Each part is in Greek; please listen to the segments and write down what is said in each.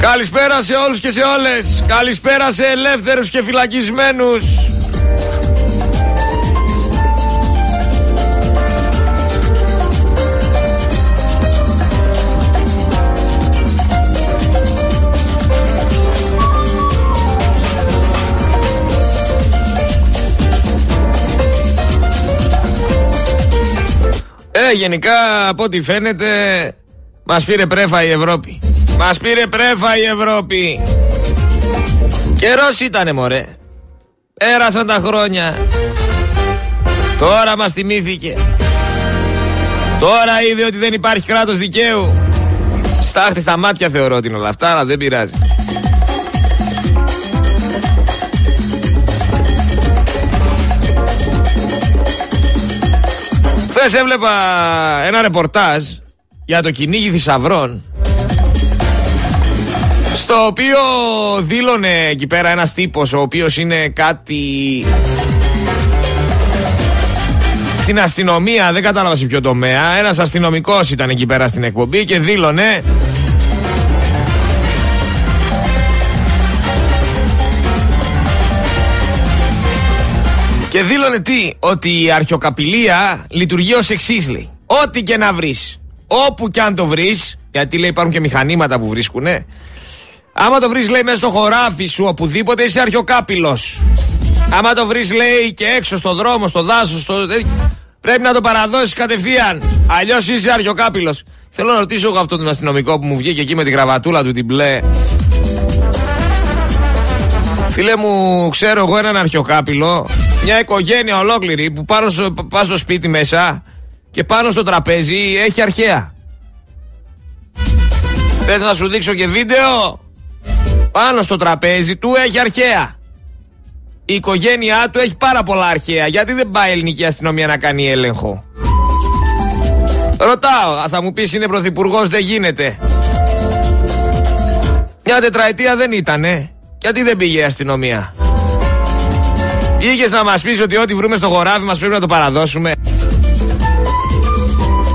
Καλησπέρα σε όλους και σε όλες. Καλησπέρα σε ελεύθερους και φυλακισμένους. Ε, γενικά από ό,τι φαίνεται μας πήρε πρέφα η Ευρώπη. Μας πήρε πρέφα η Ευρώπη. Καιρός ήτανε μωρέ. Πέρασαν τα χρόνια. Τώρα μας θυμήθηκε. Τώρα είδε ότι δεν υπάρχει κράτος δικαίου. Στάχτη στα μάτια θεωρώ ότι είναι όλα αυτά, αλλά δεν πειράζει. Χθες έβλεπα ένα ρεπορτάζ για το κυνήγι θησαυρών στο οποίο δήλωνε εκεί πέρα ένας τύπος ο οποίος είναι κάτι στην αστυνομία, δεν κατάλαβα σε ποιο τομέα. Ένας αστυνομικός ήταν εκεί πέρα στην εκπομπή και δήλωνε Και δήλωνε τι, ότι η αρχαιοκαπηλεία λειτουργεί ως εξής λέει. Ό,τι και να βρεις, όπου και αν το βρεις, γιατί λέει υπάρχουν και μηχανήματα που βρίσκουνε, άμα το βρεις λέει μέσα στο χωράφι σου, οπουδήποτε είσαι αρχαιοκάπηλος. Άμα το βρεις λέει και έξω στο δρόμο, στο δάσος, στο... πρέπει να το παραδώσεις κατευθείαν. Αλλιώς είσαι αρχαιοκάπηλος. Θέλω να ρωτήσω εγώ αυτόν τον αστυνομικό που μου βγήκε εκεί με τη γραβατούλα του την μπλε. Φίλε μου, ξέρω εγώ έναν αρχαιοκάπηλο μια οικογένεια ολόκληρη που πάνω στο, πας στο σπίτι μέσα και πάνω στο τραπέζι έχει αρχαία. Θες να σου δείξω και βίντεο; Πάνω στο τραπέζι του έχει αρχαία. Η οικογένειά του έχει πάρα πολλά αρχαία. Γιατί δεν πάει η ελληνική αστυνομία να κάνει έλεγχο; Ρωτάω, θα μου πεις είναι πρωθυπουργός δεν γίνεται. Μια τετραετία δεν ήτανε. Γιατί δεν πήγε η αστυνομία; Είχες να μας πεις ότι ό,τι βρούμε στο χωράφι μας πρέπει να το παραδώσουμε;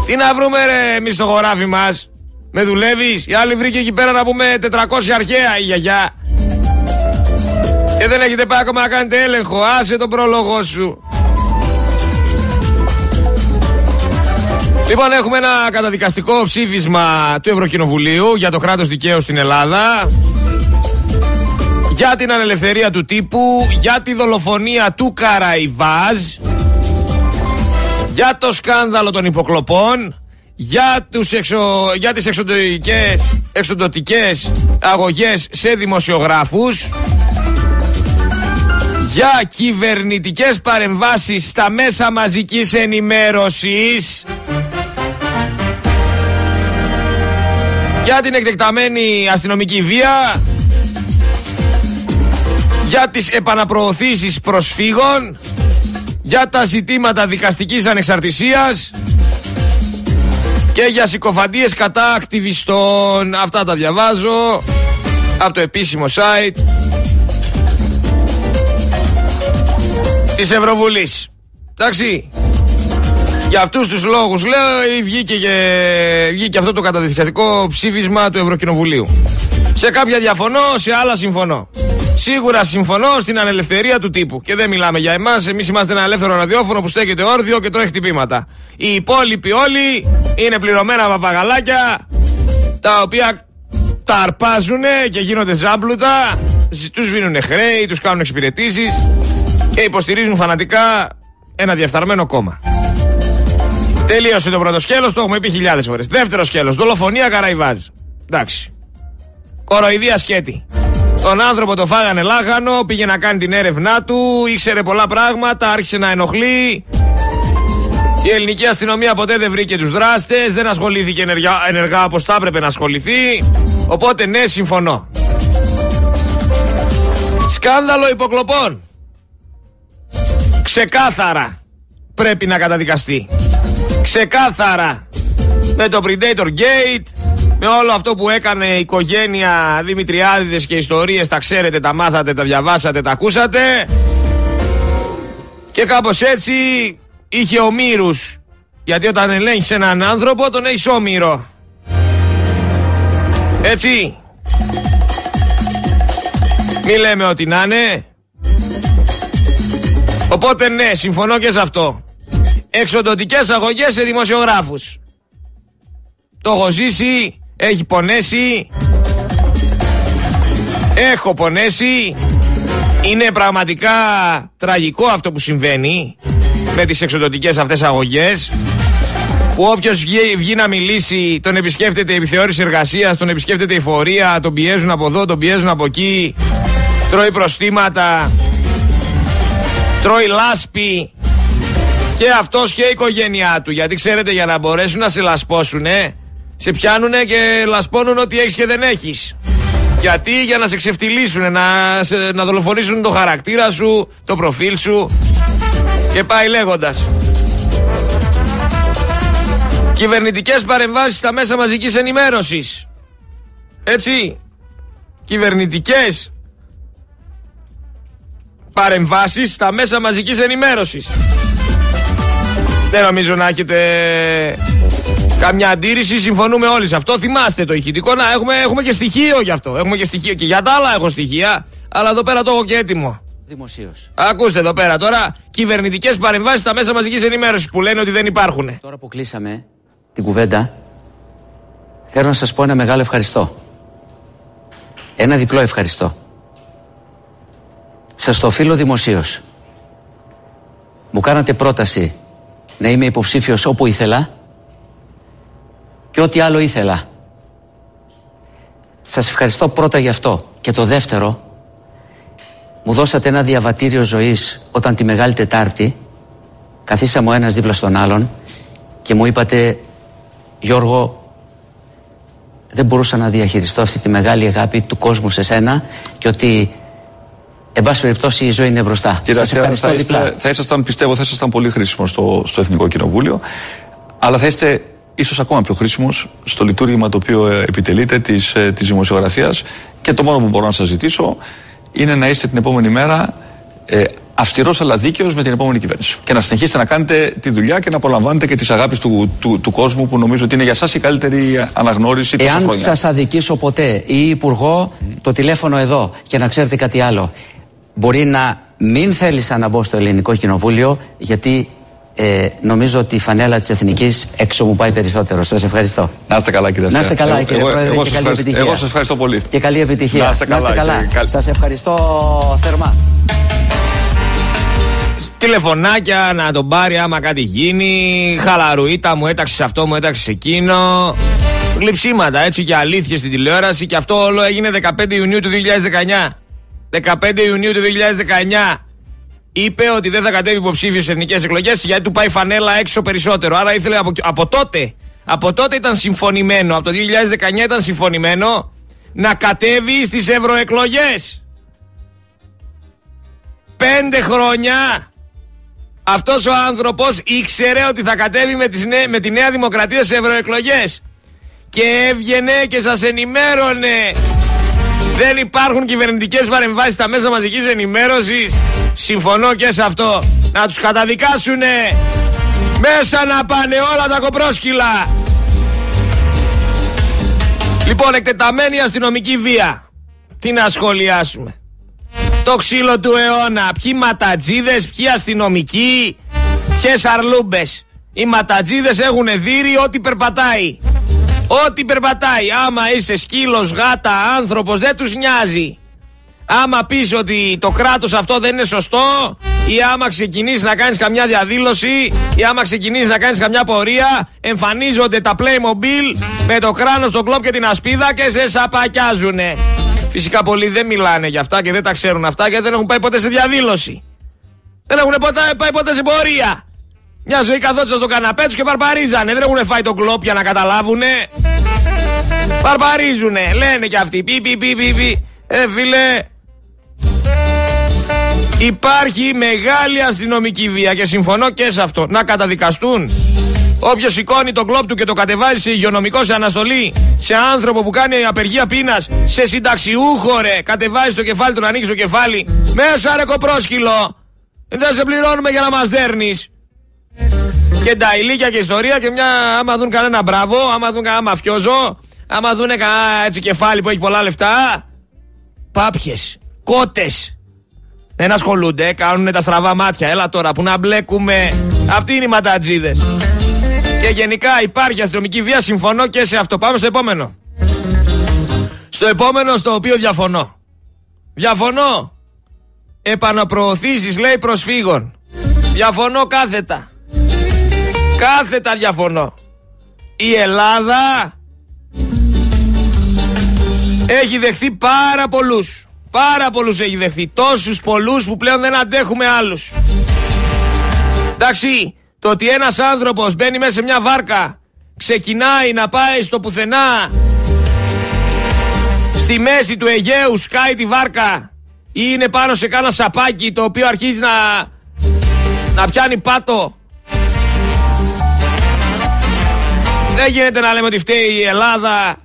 Τι να βρούμε, ρε, εμείς στο χωράφι μας; Με δουλεύεις; Η άλλη βρήκε εκεί πέρα να πούμε 400 αρχαία η γιαγιά. Και δεν έχετε πάει ακόμα να κάνετε έλεγχο. Άσε τον πρόλογο σου. Λοιπόν, έχουμε ένα καταδικαστικό ψήφισμα του Ευρωκοινοβουλίου για το κράτος δικαίου στην Ελλάδα για την ανελευθερία του τύπου, για τη δολοφονία του Καραϊβάζ, για το σκάνδαλο των υποκλοπών, για, τους εξο... για τις εξοντοτικές, εξοντοτικές αγωγές σε δημοσιογράφους, για κυβερνητικές παρεμβάσεις στα μέσα μαζικής ενημέρωσης, για την εκτεκταμένη αστυνομική βία, για τις επαναπροωθήσεις προσφύγων, για τα ζητήματα δικαστικής ανεξαρτησίας και για συκοφαντίες κατά ακτιβιστών. Αυτά τα διαβάζω από το επίσημο site της Ευρωβουλής. Εντάξει. Για αυτούς τους λόγους λέω βγήκε, και, βγήκε αυτό το καταδικαστικό ψήφισμα του Ευρωκοινοβουλίου. Σε κάποια διαφωνώ, σε άλλα συμφωνώ. Σίγουρα συμφωνώ στην ανελευθερία του τύπου. Και δεν μιλάμε για εμάς. Εμείς είμαστε ένα ελεύθερο ραδιόφωνο που στέκεται όρθιο και τρώει χτυπήματα. Οι υπόλοιποι όλοι είναι πληρωμένα παπαγαλάκια τα οποία τα αρπάζουν και γίνονται ζάμπλουτα. Τους σβήνουν χρέη, τους κάνουν εξυπηρετήσεις και υποστηρίζουν φανατικά ένα διαφθαρμένο κόμμα. Τελείωσε το πρώτο σκέλος, το έχουμε πει χιλιάδες φορές. Δεύτερο σκέλος, δολοφονία Καραϊβάζ. Εντάξει. Κοροϊδία σκέτη. Τον άνθρωπο το φάγανε λάχανο, πήγε να κάνει την έρευνά του, ήξερε πολλά πράγματα, άρχισε να ενοχλεί. Η ελληνική αστυνομία ποτέ δεν βρήκε τους δράστες, δεν ασχολήθηκε ενεργά, ενεργά όπως θα έπρεπε να ασχοληθεί. Οπότε ναι, συμφωνώ. Σκάνδαλο υποκλοπών. Ξεκάθαρα πρέπει να καταδικαστεί. Ξεκάθαρα. Με το Predator Gate, με όλο αυτό που έκανε η οικογένεια Δημητριάδηδες και ιστορίες τα ξέρετε, τα μάθατε, τα διαβάσατε, τα ακούσατε και κάπως έτσι είχε ομήρους γιατί όταν ελέγχεις έναν άνθρωπο τον έχεις όμοιρο έτσι Μη λέμε ότι να είναι. Οπότε ναι, συμφωνώ και σε αυτό. Εξοδοτικές αγωγές σε δημοσιογράφους. Το έχω ζήσει, έχει πονέσει. Έχω πονέσει. Είναι πραγματικά τραγικό αυτό που συμβαίνει με τις εξοδοτικές αυτές αγωγές που όποιος βγει, βγει, να μιλήσει τον επισκέφτεται η επιθεώρηση εργασίας, τον επισκέφτεται η φορεία, τον πιέζουν από εδώ, τον πιέζουν από εκεί, τρώει προστήματα, τρώει λάσπη και αυτός και η οικογένειά του. Γιατί ξέρετε, για να μπορέσουν να σε λασπώσουνε, σε πιάνουνε και λασπώνουν ό,τι έχεις και δεν έχεις. Γιατί; Για να σε ξεφτυλίσουν, να, να δολοφονήσουν το χαρακτήρα σου, το προφίλ σου και πάει λέγοντας. Κυβερνητικές παρεμβάσεις στα μέσα μαζικής ενημέρωσης. Έτσι. Κυβερνητικές παρεμβάσεις στα μέσα μαζικής ενημέρωσης. Δεν νομίζω να έχετε καμιά αντίρρηση. Συμφωνούμε όλοι σε αυτό. Θυμάστε το ηχητικό. Να, έχουμε, έχουμε και στοιχείο γι' αυτό. Έχουμε και στοιχείο. Και για τα άλλα έχω στοιχεία. Αλλά εδώ πέρα το έχω και έτοιμο. Δημοσίως. Ακούστε εδώ πέρα τώρα. Κυβερνητικές παρεμβάσεις στα μέσα μαζικής ενημέρωσης που λένε ότι δεν υπάρχουν. Τώρα που κλείσαμε την κουβέντα, θέλω να σας πω ένα μεγάλο ευχαριστώ. Ένα διπλό ευχαριστώ. Σας το οφείλω δημοσίως. Μου κάνατε πρόταση να είμαι υποψήφιος όπου ήθελα και ό,τι άλλο ήθελα. Σας ευχαριστώ πρώτα γι' αυτό. Και το δεύτερο, μου δώσατε ένα διαβατήριο ζωής όταν τη Μεγάλη Τετάρτη καθίσαμε ο ένας δίπλα στον άλλον και μου είπατε Γιώργο δεν μπορούσα να διαχειριστώ αυτή τη μεγάλη αγάπη του κόσμου σε σένα και ότι Εν πάση περιπτώσει η ζωή είναι μπροστά. Κύριε Σας ευχαριστώ θα, θα ήσασταν, πιστεύω, θα ήσασταν πολύ χρήσιμο στο, στο Εθνικό Κοινοβούλιο, αλλά θα είστε ίσως ακόμα πιο χρήσιμο στο λειτουργήμα το οποίο ε, επιτελείτε της της ε, δημοσιογραφίας και το μόνο που μπορώ να σας ζητήσω είναι να είστε την επόμενη μέρα ε, αυστηρός αλλά δίκαιος με την επόμενη κυβέρνηση. Και να συνεχίσετε να κάνετε τη δουλειά και να απολαμβάνετε και τις αγάπης του, του, του, κόσμου που νομίζω ότι είναι για εσά η καλύτερη αναγνώριση τόσα Εάν σας αδικήσω ποτέ ή υπουργό, το τηλέφωνο εδώ και να ξέρετε κάτι άλλο. Μπορεί να μην θέλησα να μπω στο ελληνικό κοινοβούλιο γιατί ε, νομίζω ότι η φανέλα της Εθνικής έξω μου πάει περισσότερο. Σας ευχαριστώ. Να είστε καλά, κύριε Να είστε καλά, κύριε εγώ, Πρόεδρε. Εγώ, και καλή επιτυχία. εγώ σας ευχαριστώ πολύ. Και καλή επιτυχία. Να είστε καλά. καλά. Σας ευχαριστώ θερμά. Τηλεφωνάκια να τον πάρει άμα κάτι γίνει. Χαλαρουίτα μου έταξε αυτό, μου έταξε εκείνο. Γλυψίματα έτσι και αλήθειες στην τηλεόραση. Και αυτό όλο έγινε 15 Ιουνίου του 2019. 15 Ιουνίου του 2019 είπε ότι δεν θα κατέβει υποψήφιος στις εθνικές εκλογές γιατί του πάει φανέλα έξω περισσότερο. Άρα ήθελε από, από τότε, από τότε ήταν συμφωνημένο, από το 2019 ήταν συμφωνημένο να κατέβει στις ευρωεκλογές. Πέντε χρόνια αυτός ο άνθρωπος ήξερε ότι θα κατέβει με, τις με τη Νέα Δημοκρατία σε ευρωεκλογές. Και έβγαινε και σας ενημέρωνε δεν υπάρχουν κυβερνητικές παρεμβάσεις στα μέσα μαζικής ενημέρωσης. Συμφωνώ και σε αυτό. Να τους καταδικάσουνε. Μέσα να πάνε όλα τα κοπρόσκυλα. Λοιπόν, εκτεταμένη αστυνομική βία. Τι να σχολιάσουμε. Το ξύλο του αιώνα. Ποιοι ματατζίδες, ποιοι αστυνομικοί, ποιες αρλούμπες. Οι ματατζίδες έχουν δύρει ό,τι περπατάει. Ό,τι περπατάει. Άμα είσαι σκύλος, γάτα, άνθρωπος, δεν τους νοιάζει. Άμα πεις ότι το κράτος αυτό δεν είναι σωστό ή άμα ξεκινήσει να κάνεις καμιά διαδήλωση ή άμα ξεκινήσει να κάνεις καμιά πορεία εμφανίζονται τα Playmobil με το κράνος, το κλόπ και την ασπίδα και σε σαπακιάζουνε. Φυσικά πολλοί δεν μιλάνε για αυτά και δεν τα ξέρουν αυτά γιατί δεν έχουν πάει ποτέ σε διαδήλωση. Δεν έχουν ποτέ, πάει ποτέ σε πορεία. Μια ζωή καθόντουσαν στο καναπέ τους και παρπαρίζανε. Δεν έχουν φάει τον κλόπ για να καταλάβουνε. Παρπαρίζουνε. Λένε κι αυτοί. Πι, πι, πι, πι, πι. Ε, φίλε. Υπάρχει μεγάλη αστυνομική βία και συμφωνώ και σε αυτό. Να καταδικαστούν. Όποιος σηκώνει τον κλόπ του και το κατεβάζει σε υγειονομικό σε αναστολή, σε άνθρωπο που κάνει απεργία πείνας, σε συνταξιούχο ρε, κατεβάζει το κεφάλι του να ανοίξει το κεφάλι, μέσα ρε κοπρόσκυλο. Δεν σε πληρώνουμε για να μας δέρνεις. Και τα ηλίκια και ιστορία και μια άμα δουν κανένα μπράβο, άμα δουν κανένα μαφιόζο, άμα δουν κανένα έτσι κεφάλι που έχει πολλά λεφτά. Πάπιες. Κότες. Δεν ασχολούνται, κάνουν τα στραβά μάτια. Έλα τώρα που να μπλέκουμε. Αυτοί είναι οι ματατζίδες. Και γενικά υπάρχει αστυνομική βία, συμφωνώ και σε αυτό. Πάμε στο επόμενο. Στο επόμενο στο οποίο διαφωνώ. Διαφωνώ. Επαναπροωθήσεις λέει προσφύγων. Διαφωνώ κάθετα. Κάθετα διαφωνώ. Η Ελλάδα έχει δεχθεί πάρα πολλούς. Πάρα πολλούς έχει δεχθεί. Τόσους πολλούς που πλέον δεν αντέχουμε άλλους. Εντάξει, το ότι ένας άνθρωπος μπαίνει μέσα σε μια βάρκα, ξεκινάει να πάει στο πουθενά, στη μέση του Αιγαίου σκάει τη βάρκα ή είναι πάνω σε κάνα σαπάκι το οποίο αρχίζει να, να πιάνει πάτο. Δεν γίνεται να λέμε ότι φταίει η Ελλάδα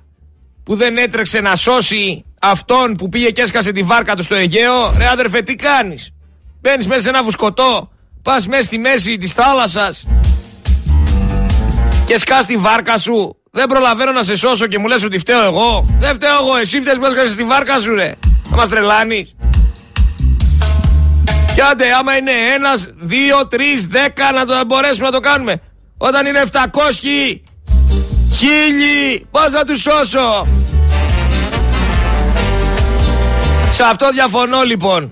που δεν έτρεξε να σώσει αυτόν που πήγε και έσκασε τη βάρκα του στο Αιγαίο. Ρε αδερφέ τι κάνεις; Μπαίνεις μέσα σε ένα βουσκωτό Πας μέσα στη μέση της θάλασσας και σκάς τη βάρκα σου. Δεν προλαβαίνω να σε σώσω και μου λες ότι φταίω εγώ. Δεν φταίω εγώ. Εσύ φταίς που έσκασες τη βάρκα σου ρε. Θα μας τρελάνεις. Κι άντε άμα είναι ένας, δύο, τρεις, δέκα να το μπορέσουμε να το κάνουμε. Όταν είναι 700, χίλιοι, πώς θα τους σώσω. Σε αυτό διαφωνώ λοιπόν.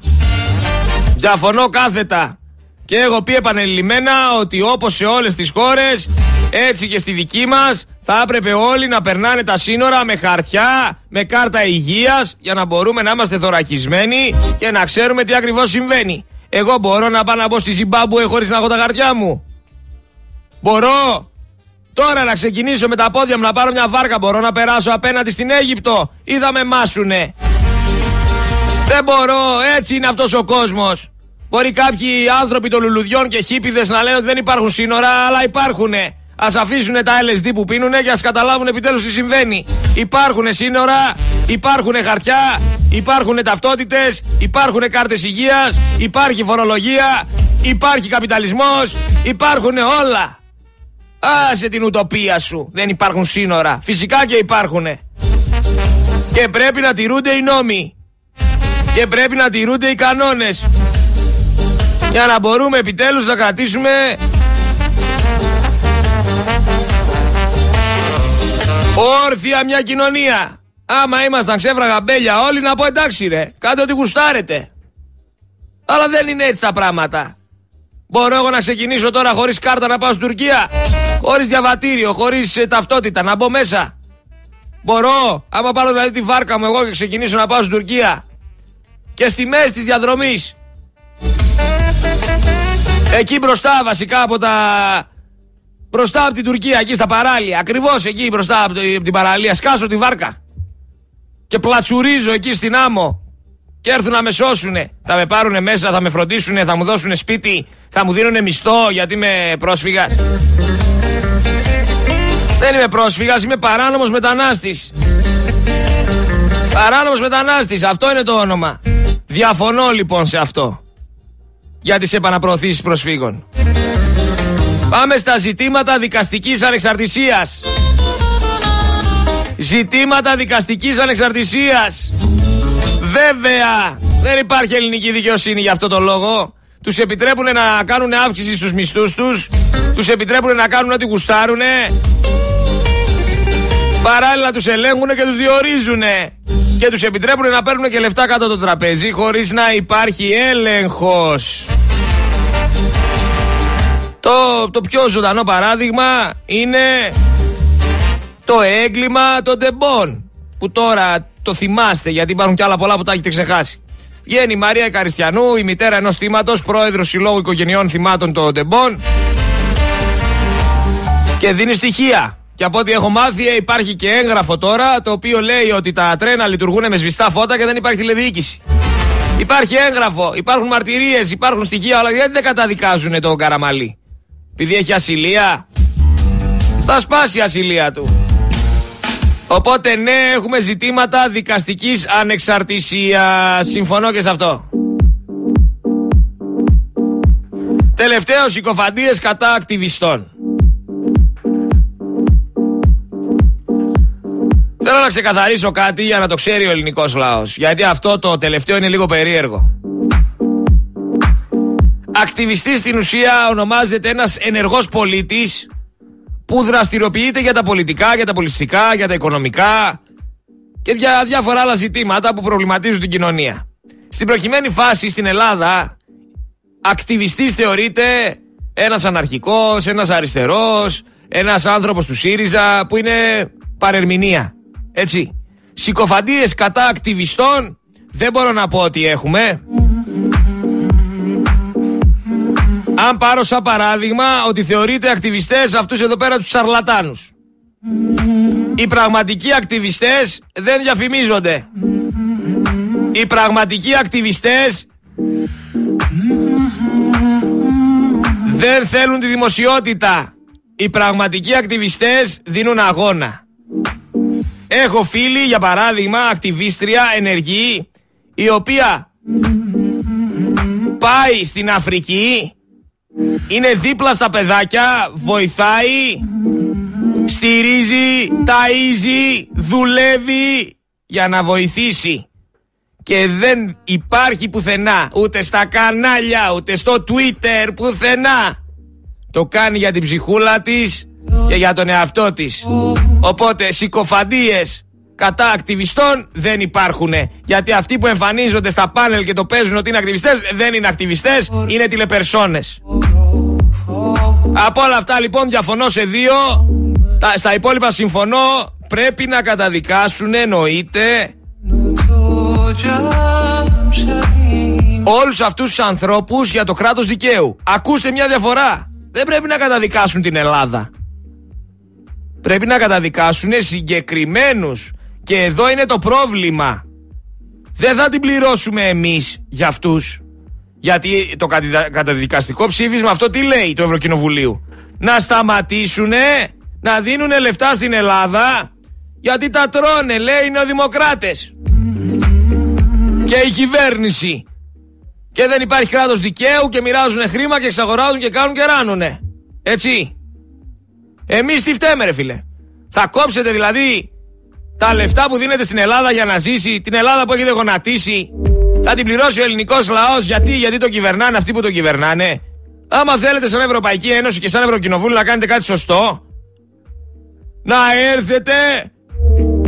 Διαφωνώ κάθετα. Και έχω πει επανελειμμένα ότι όπως σε όλες τις χώρες, έτσι και στη δική μας, θα έπρεπε όλοι να περνάνε τα σύνορα με χαρτιά, με κάρτα υγείας, για να μπορούμε να είμαστε θωρακισμένοι και να ξέρουμε τι ακριβώς συμβαίνει. Εγώ μπορώ να πάω να μπω στη Ζιμπάμπουε χωρίς να έχω τα χαρτιά μου. Μπορώ. Τώρα να ξεκινήσω με τα πόδια μου να πάρω μια βάρκα. Μπορώ να περάσω απέναντι στην Αίγυπτο ή θα με μάσουνε. Δεν μπορώ. Έτσι είναι αυτός ο κόσμος. Μπορεί κάποιοι άνθρωποι των λουλουδιών και χίπιδε να λένε ότι δεν υπάρχουν σύνορα, αλλά υπάρχουν. Α αφήσουν τα LSD που πίνουν και ας καταλάβουν επιτέλους τι συμβαίνει. Υπάρχουν σύνορα, υπάρχουν χαρτιά, υπάρχουν ταυτότητες, υπάρχουν κάρτες υγείας, υπάρχει φορολογία, υπάρχει καπιταλισμός, υπάρχουν όλα. Άσε την ουτοπία σου. Δεν υπάρχουν σύνορα. Φυσικά και υπάρχουν. Και πρέπει να τηρούνται οι νόμοι. Και πρέπει να τηρούνται οι κανόνες για να μπορούμε επιτέλους να κρατήσουμε όρθια μια κοινωνία. Άμα ήμασταν ξέφραγα μπέλια όλοι να πω εντάξει ρε, κάντε ό,τι γουστάρετε. Αλλά δεν είναι έτσι τα πράγματα. Μπορώ εγώ να ξεκινήσω τώρα χωρίς κάρτα να πάω στην Τουρκία, χωρίς διαβατήριο, χωρίς ε, ταυτότητα, να μπω μέσα. Μπορώ, άμα πάρω δηλαδή τη βάρκα μου εγώ και ξεκινήσω να πάω στην Τουρκία και στη μέση της διαδρομής Εκεί μπροστά βασικά από τα... Μπροστά από την Τουρκία, εκεί στα παράλια. Ακριβώς εκεί μπροστά από την παραλία. Σκάσω τη βάρκα. Και πλατσουρίζω εκεί στην άμμο. Και έρθουν να με σώσουνε. Θα με πάρουνε μέσα, θα με φροντίσουνε, θα μου δώσουνε σπίτι, θα μου δίνουνε μισθό γιατί είμαι πρόσφυγας. Δεν είμαι πρόσφυγας, είμαι παράνομος μετανάστης. Παράνομος μετανάστης, αυτό είναι το όνομα. Διαφωνώ λοιπόν σε αυτό για τις επαναπροωθήσεις προσφύγων. Πάμε στα ζητήματα δικαστικής ανεξαρτησίας. Ζητήματα δικαστικής ανεξαρτησίας. Βέβαια, δεν υπάρχει ελληνική δικαιοσύνη για αυτό το λόγο. Τους επιτρέπουν να κάνουν αύξηση στους μισθούς τους. Τους επιτρέπουν να κάνουν ό,τι γουστάρουνε. Παράλληλα τους ελέγχουν και τους διορίζουν και τους επιτρέπουν να παίρνουν και λεφτά κάτω το τραπέζι χωρίς να υπάρχει έλεγχος. Το, το πιο ζωντανό παράδειγμα είναι το έγκλημα των τεμπών που τώρα το θυμάστε γιατί υπάρχουν κι άλλα πολλά που τα έχετε ξεχάσει. Βγαίνει η Μαρία Καριστιανού, η μητέρα ενός θύματος, πρόεδρος Συλλόγου Οικογενειών Θυμάτων των Τεμπών και δίνει στοιχεία. Και από ό,τι έχω μάθει υπάρχει και έγγραφο τώρα το οποίο λέει ότι τα τρένα λειτουργούν με σβηστά φώτα και δεν υπάρχει τηλεδιοίκηση. Υπάρχει έγγραφο, υπάρχουν μαρτυρίες, υπάρχουν στοιχεία, αλλά γιατί δεν καταδικάζουν τον Καραμαλή. Επειδή έχει ασυλία. Θα σπάσει η ασυλία του. Οπότε ναι, έχουμε ζητήματα δικαστικής ανεξαρτησίας. Συμφωνώ και σε αυτό. Τελευταίος συκοφαντίες κατά ακτιβιστών. Θέλω να ξεκαθαρίσω κάτι για να το ξέρει ο ελληνικός λαός. Γιατί αυτό το τελευταίο είναι λίγο περίεργο. Ακτιβιστή στην ουσία ονομάζεται ένας ενεργός πολίτης που δραστηριοποιείται για τα πολιτικά, για τα πολιτιστικά, για τα οικονομικά και για διάφορα άλλα ζητήματα που προβληματίζουν την κοινωνία. Στην προκειμένη φάση στην Ελλάδα, ακτιβιστής θεωρείται ένας αναρχικός, ένας αριστερός, ένας άνθρωπος του ΣΥΡΙΖΑ που είναι παρερμηνία. Έτσι. Συκοφαντίες κατά ακτιβιστών δεν μπορώ να πω ότι έχουμε. Αν πάρω σαν παράδειγμα ότι θεωρείται ακτιβιστές αυτούς εδώ πέρα τους σαρλατάνους. Οι πραγματικοί ακτιβιστές δεν διαφημίζονται. Οι πραγματικοί ακτιβιστές δεν θέλουν τη δημοσιότητα. Οι πραγματικοί ακτιβιστές δίνουν αγώνα. Έχω φίλη, για παράδειγμα, ακτιβίστρια, ενεργή, η οποία πάει στην Αφρική, είναι δίπλα στα παιδάκια, βοηθάει, στηρίζει, ταΐζει, δουλεύει για να βοηθήσει. Και δεν υπάρχει πουθενά, ούτε στα κανάλια, ούτε στο Twitter, πουθενά. Το κάνει για την ψυχούλα της και για τον εαυτό της. Οπότε συκοφαντίες κατά ακτιβιστών δεν υπάρχουν. Γιατί αυτοί που εμφανίζονται στα πάνελ και το παίζουν ότι είναι ακτιβιστές δεν είναι ακτιβιστές, είναι τηλεπερσόνες. Από όλα αυτά λοιπόν διαφωνώ σε δύο. Τα, στα υπόλοιπα συμφωνώ. Πρέπει να καταδικάσουν εννοείται όλους αυτούς τους ανθρώπους για το κράτος δικαίου. Ακούστε μια διαφορά. Δεν πρέπει να καταδικάσουν την Ελλάδα. Πρέπει να καταδικάσουν συγκεκριμένους. Και εδώ είναι το πρόβλημα. Δεν θα την πληρώσουμε εμείς για αυτούς. Γιατί το καταδικαστικό ψήφισμα αυτό τι λέει το Ευρωκοινοβουλίου; Να σταματήσουν να δίνουν λεφτά στην Ελλάδα γιατί τα τρώνε λέει οι νεοδημοκράτες και η κυβέρνηση. Και δεν υπάρχει κράτος δικαίου και μοιράζουν χρήμα και εξαγοράζουν και κάνουν και ράνουνε. Έτσι. Εμείς τι φταίμε, ρε φίλε. Θα κόψετε δηλαδή τα λεφτά που δίνετε στην Ελλάδα για να ζήσει, την Ελλάδα που έχετε γονατίσει. Θα την πληρώσει ο ελληνικός λαός. Γιατί, γιατί το κυβερνάνε αυτοί που το κυβερνάνε; Άμα θέλετε σαν Ευρωπαϊκή Ένωση και σαν Ευρωκοινοβούλιο να κάνετε κάτι σωστό, να έρθετε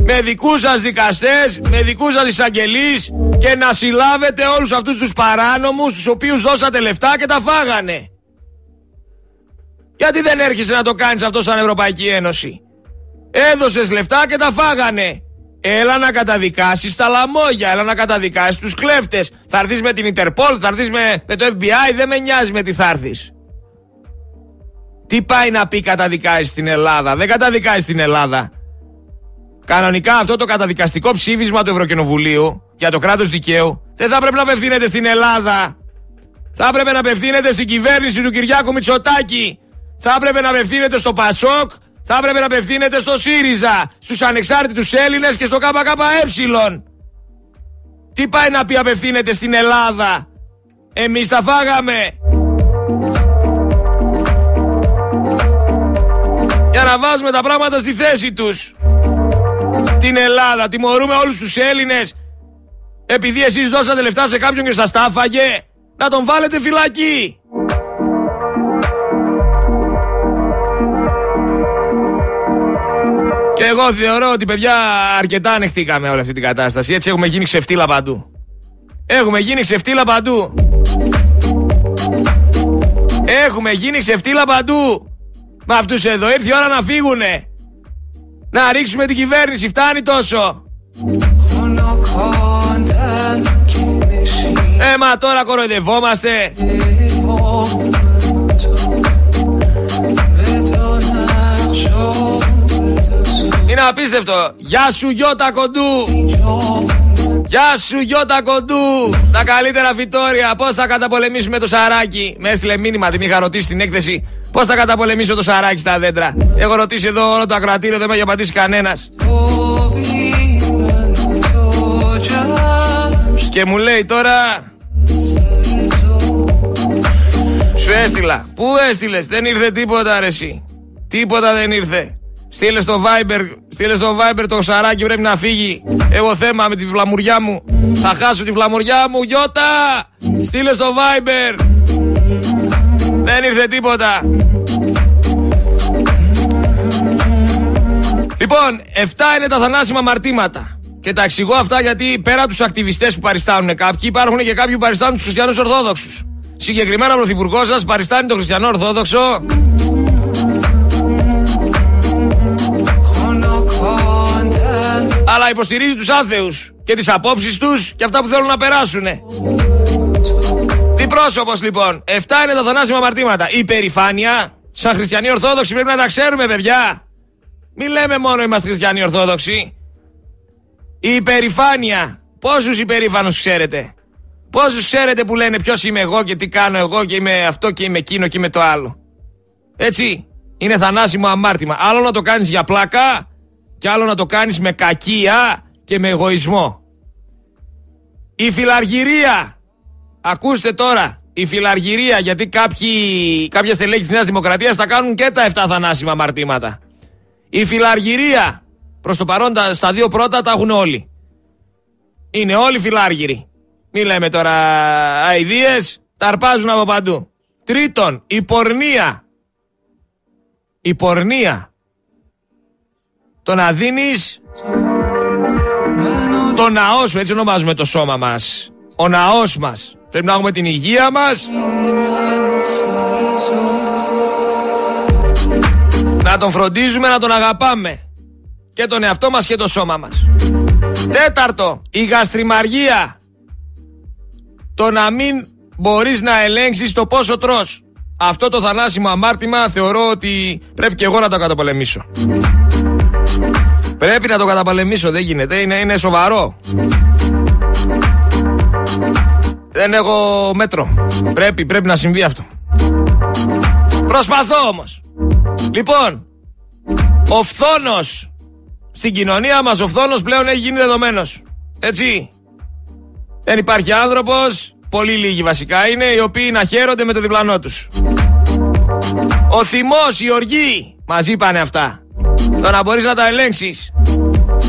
με δικούς σας δικαστές, με δικούς σας εισαγγελείς και να συλλάβετε όλους αυτούς τους παράνομους τους οποίους δώσατε λεφτά και τα φάγανε. Γιατί δεν έρχεσαι να το κάνεις αυτό σαν Ευρωπαϊκή Ένωση; Έδωσες λεφτά και τα φάγανε. Έλα να καταδικάσεις τα λαμόγια, έλα να καταδικάσεις τους κλέφτες. Θα έρθεις με την Ιντερπόλ, θα έρθεις με, με το FBI, δεν με νοιάζει με τι θα έρθεις. Τι πάει να πει καταδικάζει στην Ελλάδα, δεν καταδικάζει στην Ελλάδα. Κανονικά αυτό το καταδικαστικό ψήφισμα του Ευρωκοινοβουλίου για το κράτος δικαίου δεν θα πρέπει να απευθύνεται στην Ελλάδα. Θα έπρεπε να απευθύνεται στην κυβέρνηση του Κυριάκου Μητσοτάκη. Θα έπρεπε να απευθύνεται στο Πασόκ. Θα έπρεπε να απευθύνεται στο ΣΥΡΙΖΑ. Στους ανεξάρτητους Έλληνες και στο ΚΚΕ. Τι πάει να πει απευθύνεται στην Ελλάδα; Εμείς τα φάγαμε. Για να βάζουμε τα πράγματα στη θέση τους την Ελλάδα. Τιμωρούμε όλους τους Έλληνες επειδή εσείς δώσατε λεφτά σε κάποιον και σας τα φάγε. Να τον βάλετε φυλακή. Και εγώ θεωρώ ότι παιδιά αρκετά ανεχτήκαμε όλη αυτή την κατάσταση. Έτσι έχουμε γίνει ξεφτύλα παντού. Έχουμε γίνει ξεφτύλα παντού. Έχουμε γίνει ξεφτύλα παντού. Με αυτούς εδώ ήρθε η ώρα να φύγουνε. Να ρίξουμε την κυβέρνηση, φτάνει τόσο. Ε, μα τώρα κοροϊδευόμαστε. Είναι απίστευτο. Γεια σου Γιώτα Κοντού. Γεια σου Γιώτα Κοντού. Τα καλύτερα φυτόρια. Πώς θα καταπολεμήσουμε το σαράκι; Με έστειλε μήνυμα, την είχα ρωτήσει στην έκθεση Πώς θα καταπολεμήσω το σαράκι στα δέντρα; Έχω ρωτήσει εδώ όλο το ακροατήριο, δεν με έχει απαντήσει κανένας. Και μου λέει τώρα. Σου έστειλα. Πού έστειλες, δεν ήρθε τίποτα ρε εσύ. Τίποτα δεν ήρθε. Στείλε στο Viber, στείλε στο Viber το σαράκι πρέπει να φύγει. Έχω θέμα με τη βλαμουριά μου. Θα χάσω τη βλαμουριά μου, Γιώτα! Στείλε στο Viber. Δεν ήρθε τίποτα. Λοιπόν, 7 είναι τα θανάσιμα μαρτήματα. Και τα εξηγώ αυτά γιατί πέρα από τους ακτιβιστές που παριστάνουν κάποιοι, υπάρχουν και κάποιοι που παριστάνουν τους χριστιανούς Ορθόδοξους. Συγκεκριμένα ο πρωθυπουργός σας παριστάνει τον χριστιανό Ορθόδοξο. Αλλά υποστηρίζει τους άθεους και τις απόψεις τους και αυτά που θέλουν να περάσουν. Τι πρόσωπος λοιπόν. 7 είναι τα θανάσιμα μαρτήματα. Η περηφάνεια, σαν χριστιανοί Ορθόδοξοι πρέπει να τα ξέρουμε, παιδιά. Μην λέμε μόνο είμαστε χριστιανοί Ορθόδοξοι. Η υπερηφάνεια. Πόσους υπερήφανους ξέρετε; Πόσους ξέρετε που λένε ποιος είμαι εγώ και τι κάνω εγώ και είμαι αυτό και είμαι εκείνο και είμαι το άλλο; Έτσι. Είναι θανάσιμο αμάρτημα. Άλλο να το κάνεις για πλάκα και άλλο να το κάνεις με κακία και με εγωισμό. Η φιλαργυρία. Ακούστε τώρα. Η φιλαργυρία γιατί κάποιοι, κάποια στελέχη της Νέας Δημοκρατίας θα κάνουν και τα 7 θανάσιμα αμαρτήματα. Η φιλαργυρία. Προς το παρόν στα δύο πρώτα τα έχουν όλοι. Είναι όλοι φιλάργυροι. Μην λέμε τώρα αηδίες, τα αρπάζουν από παντού. Τρίτον, η πορνεία. Η πορνεία. Το να δίνεις το ναό σου, έτσι ονομάζουμε το σώμα μας. Ο ναός μας. Πρέπει να έχουμε την υγεία μας. Να τον φροντίζουμε, να τον αγαπάμε. Και τον εαυτό μας και το σώμα μας. Τέταρτο, η γαστριμαργία. Το να μην μπορείς να ελέγξεις το πόσο τρως. Αυτό το θανάσιμο αμάρτημα θεωρώ ότι πρέπει και εγώ να το καταπολεμήσω. Πρέπει να το καταπολεμήσω, δεν γίνεται, είναι, είναι σοβαρό. Δεν έχω μέτρο. Πρέπει, πρέπει να συμβεί αυτό. Προσπαθώ όμως. Λοιπόν, ο φθόνος στην κοινωνία μας, ο φθόνος πλέον έχει γίνει δεδομένος. Έτσι. Δεν υπάρχει άνθρωπος, πολύ λίγοι βασικά είναι, οι οποίοι να χαίρονται με το διπλανό τους. Ο θυμός, η οργή, μαζί πάνε αυτά. Το να μπορείς να τα ελέγξεις.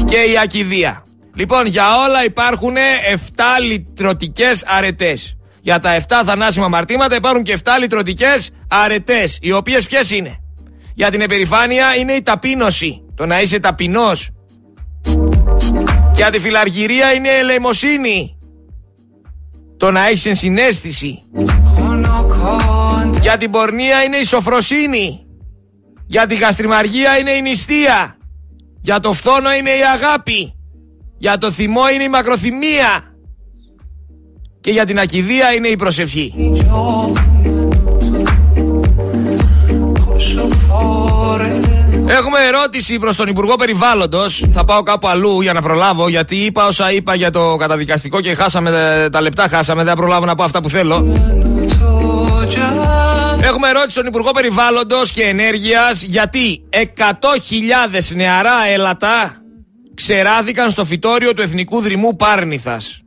Και η ακιδεία. Λοιπόν, για όλα υπάρχουν 7 λιτρωτικές αρετές. Για τα 7 θανάσιμα μαρτήματα υπάρχουν και 7 λιτρωτικές αρετές. Οι οποίες ποιες είναι; Για την επιφάνεια είναι η ταπείνωση. Το να είσαι ταπεινός. Για τη φιλαργυρία είναι η ελεημοσύνη. Το να έχεις ενσυναίσθηση. Για την πορνεία είναι η σοφροσύνη. Για τη γαστριμαργία είναι η νηστεία. Για το φθόνο είναι η αγάπη. Για το θυμό είναι η μακροθυμία. Και για την ακιδεία είναι η προσευχή. Έχουμε ερώτηση προς τον Υπουργό Περιβάλλοντος. Θα πάω κάπου αλλού για να προλάβω, γιατί είπα όσα είπα για το καταδικαστικό και χάσαμε τα λεπτά, χάσαμε. Δεν προλάβω να πω αυτά που θέλω. Έχουμε ερώτηση στον Υπουργό Περιβάλλοντος και Ενέργειας γιατί 100.000 νεαρά έλατα ξεράθηκαν στο φυτόριο του Εθνικού Δρυμού Πάρνηθας.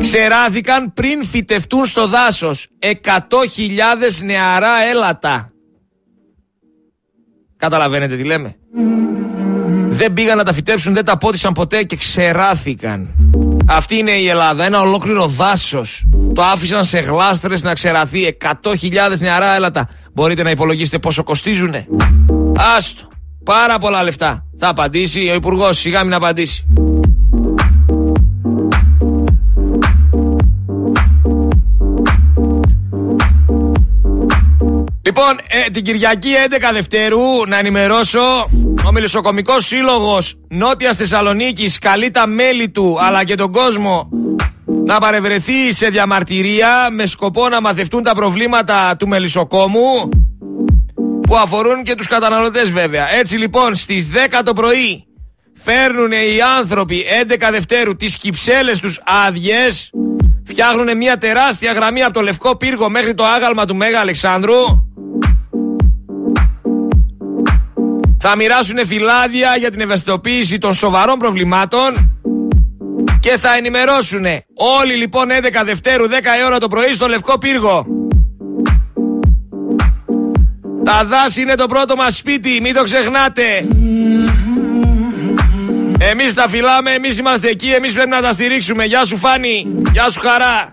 Ξεράθηκαν πριν φυτευτούν στο δάσος 100.000 νεαρά έλατα. Καταλαβαίνετε τι λέμε; Δεν πήγαν να τα φυτέψουν, δεν τα πότισαν ποτέ και ξεράθηκαν. Αυτή είναι η Ελλάδα, ένα ολόκληρο δάσος. Το άφησαν σε γλάστρες να ξεραθεί 100.000 νεαρά έλατα. Μπορείτε να υπολογίσετε πόσο κοστίζουνε. Άστο. Πάρα πολλά λεφτά. Θα απαντήσει ο Υπουργός, σιγά μην απαντήσει. Λοιπόν, ε, την Κυριακή 11 Δευτέρου να ενημερώσω ο Μελισσοκομικός Σύλλογος Νότιας Θεσσαλονίκης καλεί τα μέλη του αλλά και τον κόσμο να παρευρεθεί σε διαμαρτυρία με σκοπό να μαθευτούν τα προβλήματα του Μελισσοκόμου που αφορούν και τους καταναλωτές βέβαια. Έτσι λοιπόν στις 10 το πρωί φέρνουν οι άνθρωποι 11 Δευτέρου τις κυψέλες τους άδειες. Φτιάχνουν μια τεράστια γραμμή από το Λευκό Πύργο μέχρι το άγαλμα του Μέγα Αλεξάνδρου. Θα μοιράσουν φυλάδια για την ευαισθητοποίηση των σοβαρών προβλημάτων και θα ενημερώσουν όλοι λοιπόν 11 Δευτέρου 10 ώρα το πρωί στο Λευκό Πύργο. Τα δάση είναι το πρώτο μας σπίτι, μην το ξεχνάτε. Εμείς τα φυλάμε, εμείς είμαστε εκεί, εμείς πρέπει να τα στηρίξουμε. Γεια σου Φάνη, γεια σου Χαρά.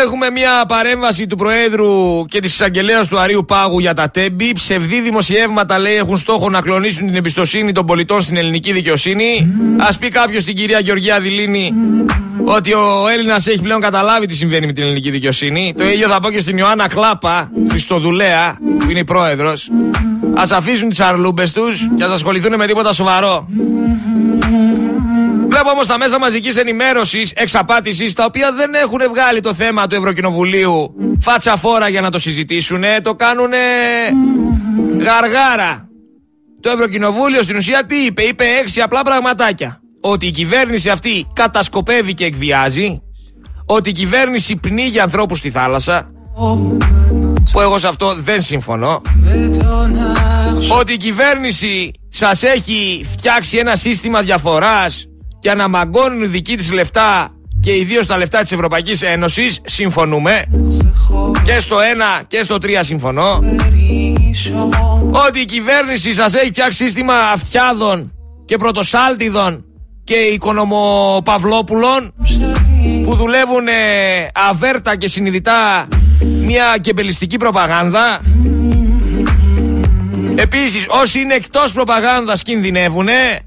Έχουμε μια παρέμβαση του Προέδρου και της εισαγγελέας του Αρίου Πάγου για τα τέμπη. Ψευδή δημοσιεύματα λέει έχουν στόχο να κλονίσουν την εμπιστοσύνη των πολιτών στην ελληνική δικαιοσύνη. Α πει κάποιος στην κυρία Γεωργία Δηλίνη ότι ο Έλληνας έχει πλέον καταλάβει τι συμβαίνει με την ελληνική δικαιοσύνη. Το ίδιο θα πω και στην Ιωάννα Κλάπα, Χριστοδουλέα, που είναι η πρόεδρος. Α αφήσουν τις αρλούμπες τους και ας ασχοληθούν με τίποτα σοβαρό. Βλέπω όμως τα μέσα μαζικής ενημέρωσης, εξαπάτησης, τα οποία δεν έχουν βγάλει το θέμα του Ευρωκοινοβουλίου φάτσα φόρα για να το συζητήσουν. Το κάνουν γαργάρα. Το Ευρωκοινοβούλιο στην ουσία τι είπε, είπε έξι απλά πραγματάκια. Ότι η κυβέρνηση αυτή κατασκοπεύει και εκβιάζει. Ότι η κυβέρνηση πνίγει ανθρώπους στη θάλασσα. Που εγώ σε αυτό δεν συμφωνώ. Ότι η κυβέρνηση σας έχει φτιάξει ένα σύστημα διαφοράς για να μαγκώνουν δική της λεφτά και ιδίως τα λεφτά της Ευρωπαϊκής Ένωσης, συμφωνούμε. Και στο 1 και στο 3 συμφωνώ. Ότι η κυβέρνηση σας έχει φτιάξει σύστημα αυτιάδων και πρωτοσάλτιδων και οικονομοπαυλόπουλων που δουλεύουν αβέρτα και συνειδητά μια κεμπελιστική προπαγάνδα. Επίσης όσοι είναι εκτός προπαγάνδας κινδυνεύουνε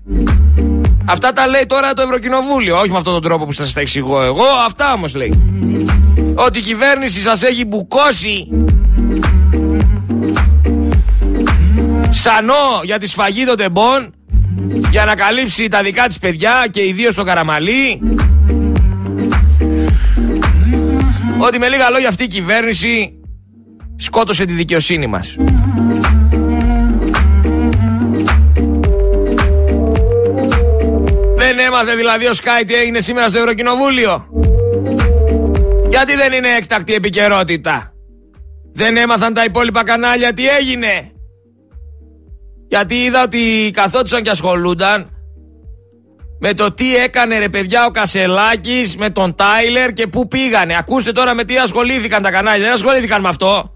Αυτά τα λέει τώρα το Ευρωκοινοβούλιο. Όχι με αυτόν τον τρόπο που σας τα εξηγώ εγώ. Αυτά όμως λέει. Ότι η κυβέρνηση σας έχει μπουκώσει σανό για τη σφαγή των τεμπών για να καλύψει τα δικά της παιδιά και ιδίως το Καραμαλή. Ότι με λίγα λόγια αυτή η κυβέρνηση σκότωσε τη δικαιοσύνη μας. Δεν έμαθε δηλαδή ο Σκάι τι έγινε σήμερα στο Ευρωκοινοβούλιο; Γιατί δεν είναι έκτακτη επικαιρότητα; Δεν έμαθαν τα υπόλοιπα κανάλια τι έγινε; Γιατί είδα ότι καθόντουσαν και ασχολούνταν με το τι έκανε ρε παιδιά ο Κασελάκης με τον Τάιλερ και πού πήγανε. Ακούστε τώρα με τι ασχολήθηκαν τα κανάλια. Δεν ασχολήθηκαν με αυτό.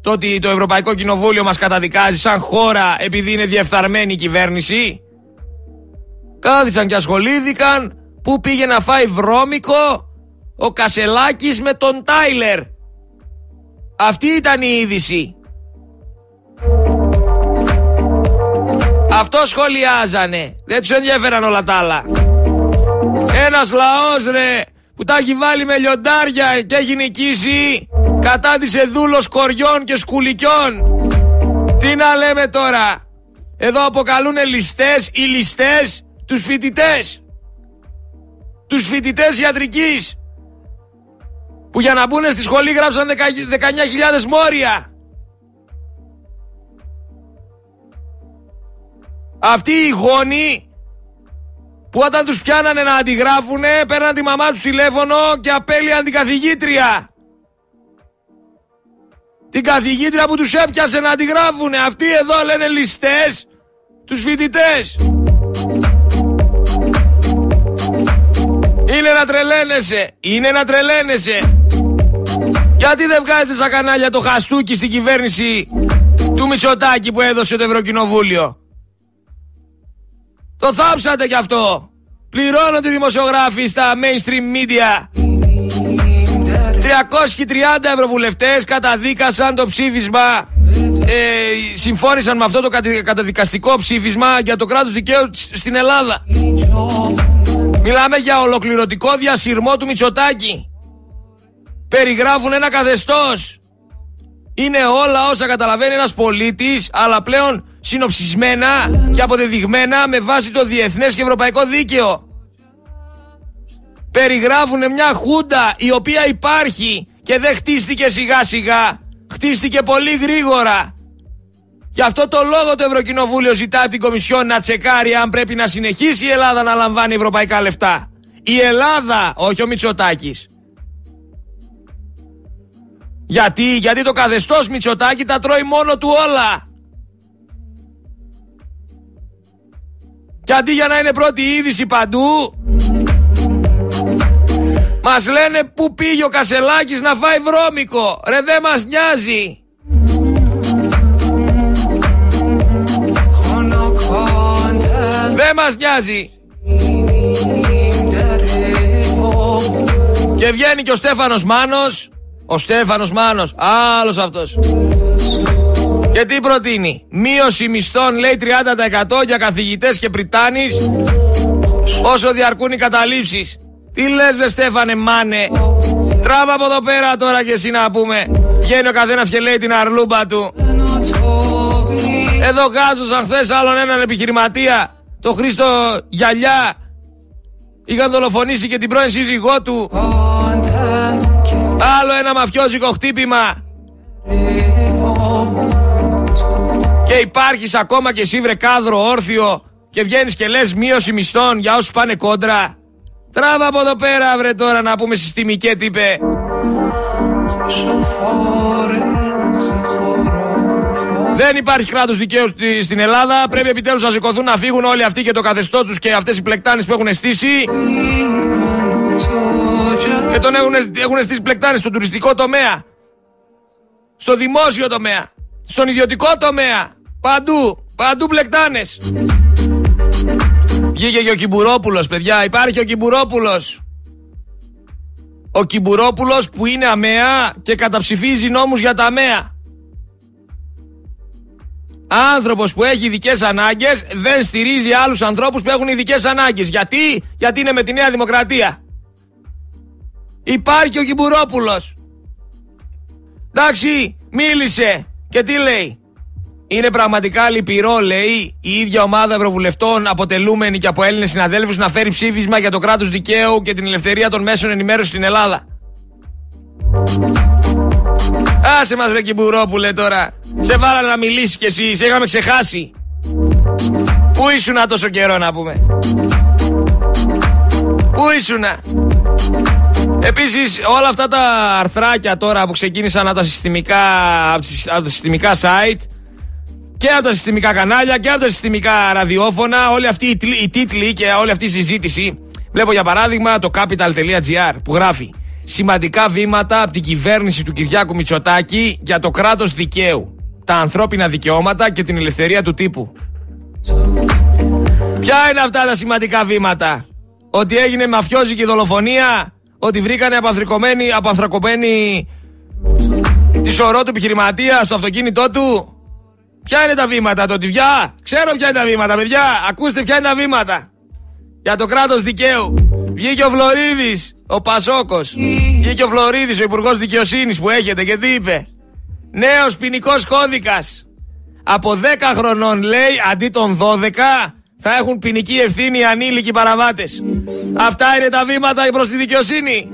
Το ότι το Ευρωπαϊκό Κοινοβούλιο μας καταδικάζει σαν χώρα επειδή είναι διεφθαρμένη η κυβέρνηση. Κάθισαν και ασχολήθηκαν που πήγε να φάει βρώμικο; Ο Κασελάκης με τον Τάιλερ. Αυτή ήταν η είδηση. Αυτό σχολιάζανε. Δεν τους ενδιαφέραν όλα τα άλλα. Ένας λαός ρε που τα έχει βάλει με λιοντάρια και έχει νικήσει κατά της εδούλος κοριών και σκουλικιών. Τι να λέμε τώρα. Εδώ αποκαλούν ληστές ή ληστές τους φοιτητές, τους φοιτητές ιατρικής, που για να μπουν στη σχολή γράψαν 19.000 μόρια. Αυτοί οι γόνοι που όταν τους πιάνανε να αντιγράφουνε παίρναν τη μαμά τους τηλέφωνο και απέλυαν την καθηγήτρια. Την καθηγήτρια που τους έπιασε να αντιγράφουνε. Αυτοί εδώ λένε ληστές τους φοιτητές. Είναι να τρελαίνεσαι. Είναι να τρελαίνεσαι. Γιατί δεν βγάζετε στα κανάλια το χαστούκι στην κυβέρνηση του Μητσοτάκη που έδωσε το Ευρωκοινοβούλιο; Το θάψατε κι αυτό. Πληρώνονται οι δημοσιογράφοι στα mainstream media. 330 ευρωβουλευτές καταδίκασαν το ψήφισμα ε, συμφώνησαν με αυτό το καταδικαστικό ψήφισμα για το κράτος δικαίου στην Ελλάδα. Μιλάμε για ολοκληρωτικό διασυρμό του Μητσοτάκη. Περιγράφουν ένα καθεστώς. Είναι όλα όσα καταλαβαίνει ένας πολίτης, αλλά πλέον συνοψισμένα και αποδεδειγμένα με βάση το διεθνές και ευρωπαϊκό δίκαιο. Περιγράφουν μια χούντα η οποία υπάρχει και δεν χτίστηκε σιγά σιγά. Χτίστηκε πολύ γρήγορα. Γι' αυτό το λόγο το Ευρωκοινοβούλιο ζητά από την Κομισιόν να τσεκάρει αν πρέπει να συνεχίσει η Ελλάδα να λαμβάνει ευρωπαϊκά λεφτά. Η Ελλάδα, όχι ο Μητσοτάκης. Γιατί, γιατί το καθεστώς Μητσοτάκη τα τρώει μόνο του όλα. Και αντί για να είναι πρώτη είδηση παντού, Μας λένε που πήγε ο Κασελάκης να φάει βρώμικο. Ρε δεν μας νοιάζει. Δεν μας νοιάζει. Και βγαίνει και ο Στέφανος Μάνος. Ο Στέφανος Μάνος. Άλλος αυτός. Και τι προτείνει; Μείωση μισθών λέει 30% για καθηγητές και πριτάνης όσο διαρκούν οι καταλήψεις. Τι λες δε Στέφανε μάνε. Τράβα από εδώ πέρα τώρα και εσύ να πούμε. Βγαίνει ο καθένας και λέει την αρλούμπα του. Εδώ γάζωσαν χθες άλλον έναν επιχειρηματία. Το Χρήστο Γυαλιά. Είχαν δολοφονήσει και την πρώην σύζυγό του. Άλλο ένα μαφιόζικο χτύπημα. Και υπάρχεις ακόμα και εσύ βρε κάδρο όρθιο και βγαίνεις και λες μείωση μισθών για όσους πάνε κόντρα. Τράβα από εδώ πέρα βρε τώρα να πούμε συστημικέ τι είπε. Δεν υπάρχει κράτος δικαίου στην Ελλάδα. Πρέπει επιτέλους να σηκωθούν να φύγουν όλοι αυτοί και το καθεστώ τους και αυτές οι πλεκτάνες που έχουν στήσει. Και τον έχουν, έχουν στήσει πλεκτάνες στο τουριστικό τομέα. Στο δημόσιο τομέα. Στον ιδιωτικό τομέα. Παντού. Παντού πλεκτάνες. Βγήκε και ο Κιμπουρόπουλος, παιδιά. Υπάρχει ο Κιμπουρόπουλος. Ο Κιμπουρόπουλος που είναι αμαία και καταψηφίζει νόμους για τα αμαία. Άνθρωπος που έχει ειδικές ανάγκες δεν στηρίζει άλλους ανθρώπους που έχουν ειδικές ανάγκες. Γιατί; Γιατί είναι με τη Νέα Δημοκρατία. Υπάρχει ο Κιμπουρόπουλος. Εντάξει, μίλησε. Και τι λέει; Είναι πραγματικά λυπηρό, λέει, η ίδια ομάδα ευρωβουλευτών, αποτελούμενη και από Έλληνες συναδέλφους, να φέρει ψήφισμα για το κράτος δικαίου και την ελευθερία των μέσων ενημέρωσης στην Ελλάδα. Άσε μας ρε Κιμπουρόπουλε τώρα. Σε βάλανε να μιλήσεις κι εσύ, σε είχαμε ξεχάσει. Πού ήσουνα τόσο καιρό να πούμε; Πού ήσουνα; Επίσης όλα αυτά τα αρθράκια τώρα που ξεκίνησαν από τα συστημικά, από τα συστημικά site και από τα συστημικά κανάλια και από τα συστημικά ραδιόφωνα, όλοι αυτοί οι τίτλοι και όλη αυτή η συζήτηση. Βλέπω για παράδειγμα το capital.gr που γράφει σημαντικά βήματα από την κυβέρνηση του Κυριάκου Μητσοτάκη για το κράτος δικαίου, τα ανθρώπινα δικαιώματα και την ελευθερία του τύπου. Ποια είναι αυτά τα σημαντικά βήματα, ότι έγινε μαφιόζικη δολοφονία, ότι βρήκανε απανθρακωμένη τη σωρό του επιχειρηματία στο αυτοκίνητό του, Ποια είναι τα βήματα, το πια. Ξέρω ποια είναι τα βήματα, παιδιά. Ακούστε ποια είναι τα βήματα. Για το κράτος δικαίου. Βγήκε ο Φλωρίδη, ο Πασόκο. Βγήκε ο Φλωρίδης, ο Υπουργός Δικαιοσύνης που έχετε και τι είπε. Νέος ποινικός κώδικας. Από 10 χρονών λέει αντί των 12 θα έχουν ποινική ευθύνη οι ανήλικοι παραβάτες. Αυτά είναι τα βήματα προς τη δικαιοσύνη.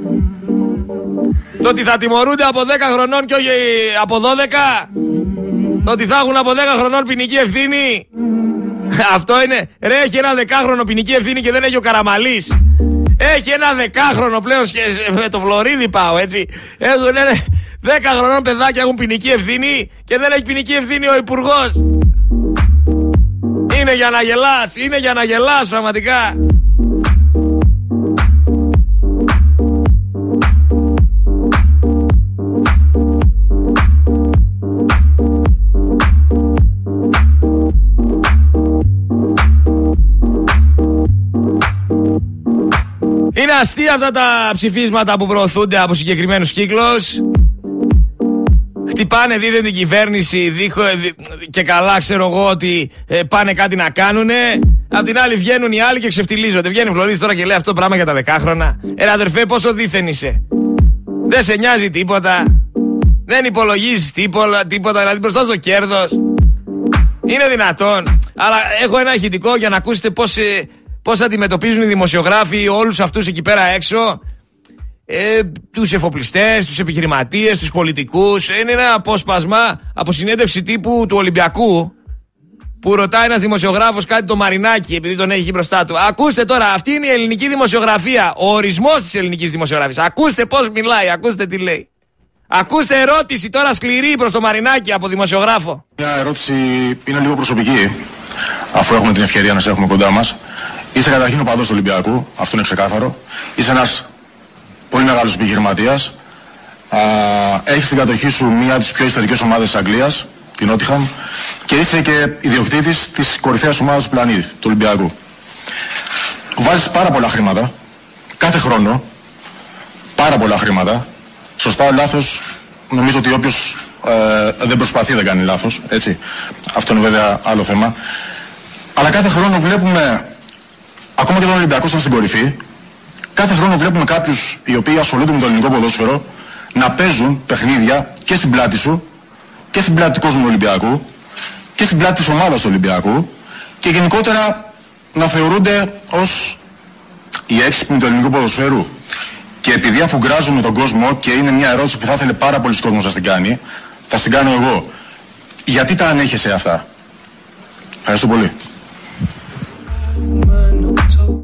Το ότι θα τιμωρούνται από 10 χρονών και όχι από 12 ότι θα έχουν από 10 χρονών ποινική ευθύνη. Αυτό είναι. Ρε, έχει ένα δεκάχρονο ποινική ευθύνη και δεν έχει ο Καραμαλής. Έχει ένα δεκάχρονο πλέον με το Φλωρίδι πάω έτσι. Έχουν λένε 10 χρονών παιδάκια έχουν ποινική ευθύνη και δεν έχει ποινική ευθύνη ο υπουργός. Είναι για να γελάς, είναι για να γελάς πραγματικά. Είναι αστεία αυτά τα ψηφίσματα που προωθούνται από συγκεκριμένους κύκλους. Χτυπάνε δίδεν την κυβέρνηση δίχω, και καλά ξέρω εγώ ότι ε, πάνε κάτι να κάνουνε. Απ' την άλλη βγαίνουν οι άλλοι και ξεφτιλίζονται. Βγαίνει Φλωρίδη τώρα και λέει αυτό το πράγμα για τα δεκάχρονα. Ένα αδερφέ πόσο δίθεν είσαι; Δεν σε νοιάζει τίποτα. Δεν υπολογίζεις τίποτα, τίποτα, δηλαδή μπροστά στο κέρδος. Είναι δυνατόν. Αλλά έχω ένα ηχητικό για να ακούσετε πώς ε, Πώς αντιμετωπίζουν οι δημοσιογράφοι όλους αυτούς εκεί πέρα έξω, ε, τους εφοπλιστές, τους επιχειρηματίες, τους πολιτικούς. Είναι ένα απόσπασμα από συνέντευξη τύπου του Ολυμπιακού που ρωτάει ένας δημοσιογράφος κάτι το Μαρινάκι, επειδή τον έχει εκεί μπροστά του. Ακούστε τώρα, αυτή είναι η ελληνική δημοσιογραφία. Ο ορισμός της ελληνικής δημοσιογραφία. Ακούστε πώς μιλάει, ακούστε τι λέει. Ακούστε ερώτηση τώρα σκληρή προς το Μαρινάκι από δημοσιογράφο. Μια ερώτηση είναι λίγο προσωπική, αφού έχουμε την ευκαιρία να σε έχουμε κοντά μας. Είσαι καταρχήν ο παδός του Ολυμπιακού, αυτό είναι ξεκάθαρο. Είσαι ένας πολύ μεγάλος επιχειρηματίας. Έχεις στην κατοχή σου μία από τις πιο ιστορικές ομάδες της Αγγλίας, την Νότιχαμ, και είσαι και ιδιοκτήτης της κορυφαίας ομάδας του πλανήτη, του Ολυμπιακού. Βάζεις πάρα πολλά χρήματα, κάθε χρόνο, πάρα πολλά χρήματα. Σωστά ή λάθος, νομίζω ότι όποιος ε, δεν προσπαθεί δεν κάνει λάθος, έτσι. Αυτό είναι βέβαια άλλο θέμα. Αλλά κάθε χρόνο βλέπουμε, ακόμα και τον Ολυμπιακό ήταν στην κορυφή, κάθε χρόνο βλέπουμε κάποιους οι οποίοι ασχολούνται με το ελληνικό ποδόσφαιρο να παίζουν παιχνίδια και στην πλάτη σου και στην πλάτη του κόσμου του Ολυμπιακού και στην πλάτη της ομάδας του Ολυμπιακού και γενικότερα να θεωρούνται ως οι έξυπνοι του ελληνικού ποδοσφαίρου. Και επειδή αφουγκράζουμε τον κόσμο και είναι μια ερώτηση που θα ήθελε πάρα πολλοί κόσμος να την κάνει, θα την κάνω εγώ. Γιατί τα ανέχεσαι αυτά; Ευχαριστώ πολύ.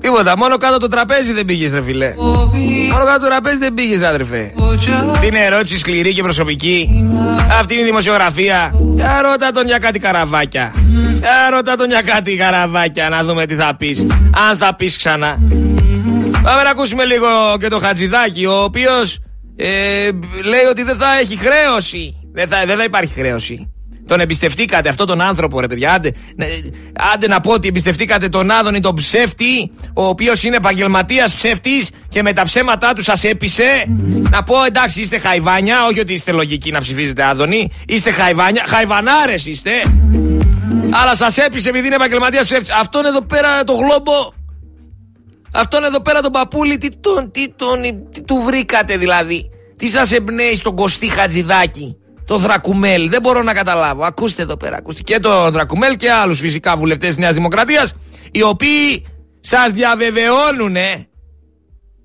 Τίποτα, μόνο κάτω το τραπέζι δεν πήγες, ρε φιλέ. Μόνο κάτω το τραπέζι δεν πήγες, άδερφε. Αυτή είναι ερώτηση σκληρή και προσωπική; Αυτή είναι η δημοσιογραφία. Για ρώτα τον για κάτι καραβάκια. Για ρώτα τον για κάτι καραβάκια να δούμε τι θα πεις. Αν θα πεις ξανά. Πάμε να ακούσουμε λίγο και το Χατζηδάκι, ο οποίος ε, λέει ότι δεν θα έχει χρέωση. Δεν θα, δεν θα υπάρχει χρέωση. Τον εμπιστευτήκατε αυτόν τον άνθρωπο, ρε παιδιά. Άντε, άντε να πω ότι εμπιστευτήκατε τον Άδωνη τον ψεύτη, ο οποίος είναι επαγγελματίας ψεύτης και με τα ψέματά του σας έπεισε. Να πω εντάξει, είστε χαϊβάνια, όχι ότι είστε λογικοί να ψηφίζετε Άδωνη. Είστε χαϊβάνια, χαϊβανάρες είστε. Αλλά σας έπεισε επειδή είναι επαγγελματίας ψεύτης. Αυτόν εδώ πέρα το γλόμπο. Αυτόν εδώ πέρα τον παππούλη, τι τον, τι τον, τι του βρήκατε δηλαδή; Τι σας εμπνέει στον Κωστή Χατζηδάκη; Το Δρακουμέλ. Δεν μπορώ να καταλάβω. Ακούστε εδώ πέρα. Ακούστε και το Δρακουμέλ και άλλους φυσικά βουλευτές της Νέας Δημοκρατίας, οι οποίοι σας διαβεβαιώνουν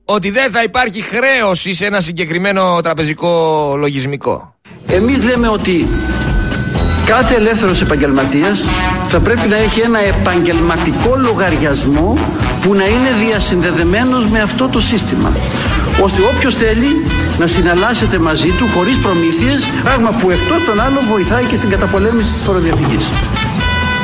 ότι δεν θα υπάρχει χρέωση σε ένα συγκεκριμένο τραπεζικό λογισμικό. Εμείς λέμε ότι κάθε ελεύθερος επαγγελματίας θα πρέπει να έχει ένα επαγγελματικό λογαριασμό που να είναι διασυνδεδεμένος με αυτό το σύστημα ώστε όποιος θέλει να συναλλάσσεται μαζί του χωρίς προμήθειες πράγμα που εκτός των άλλων βοηθάει και στην καταπολέμηση της φοροδιαφυγής.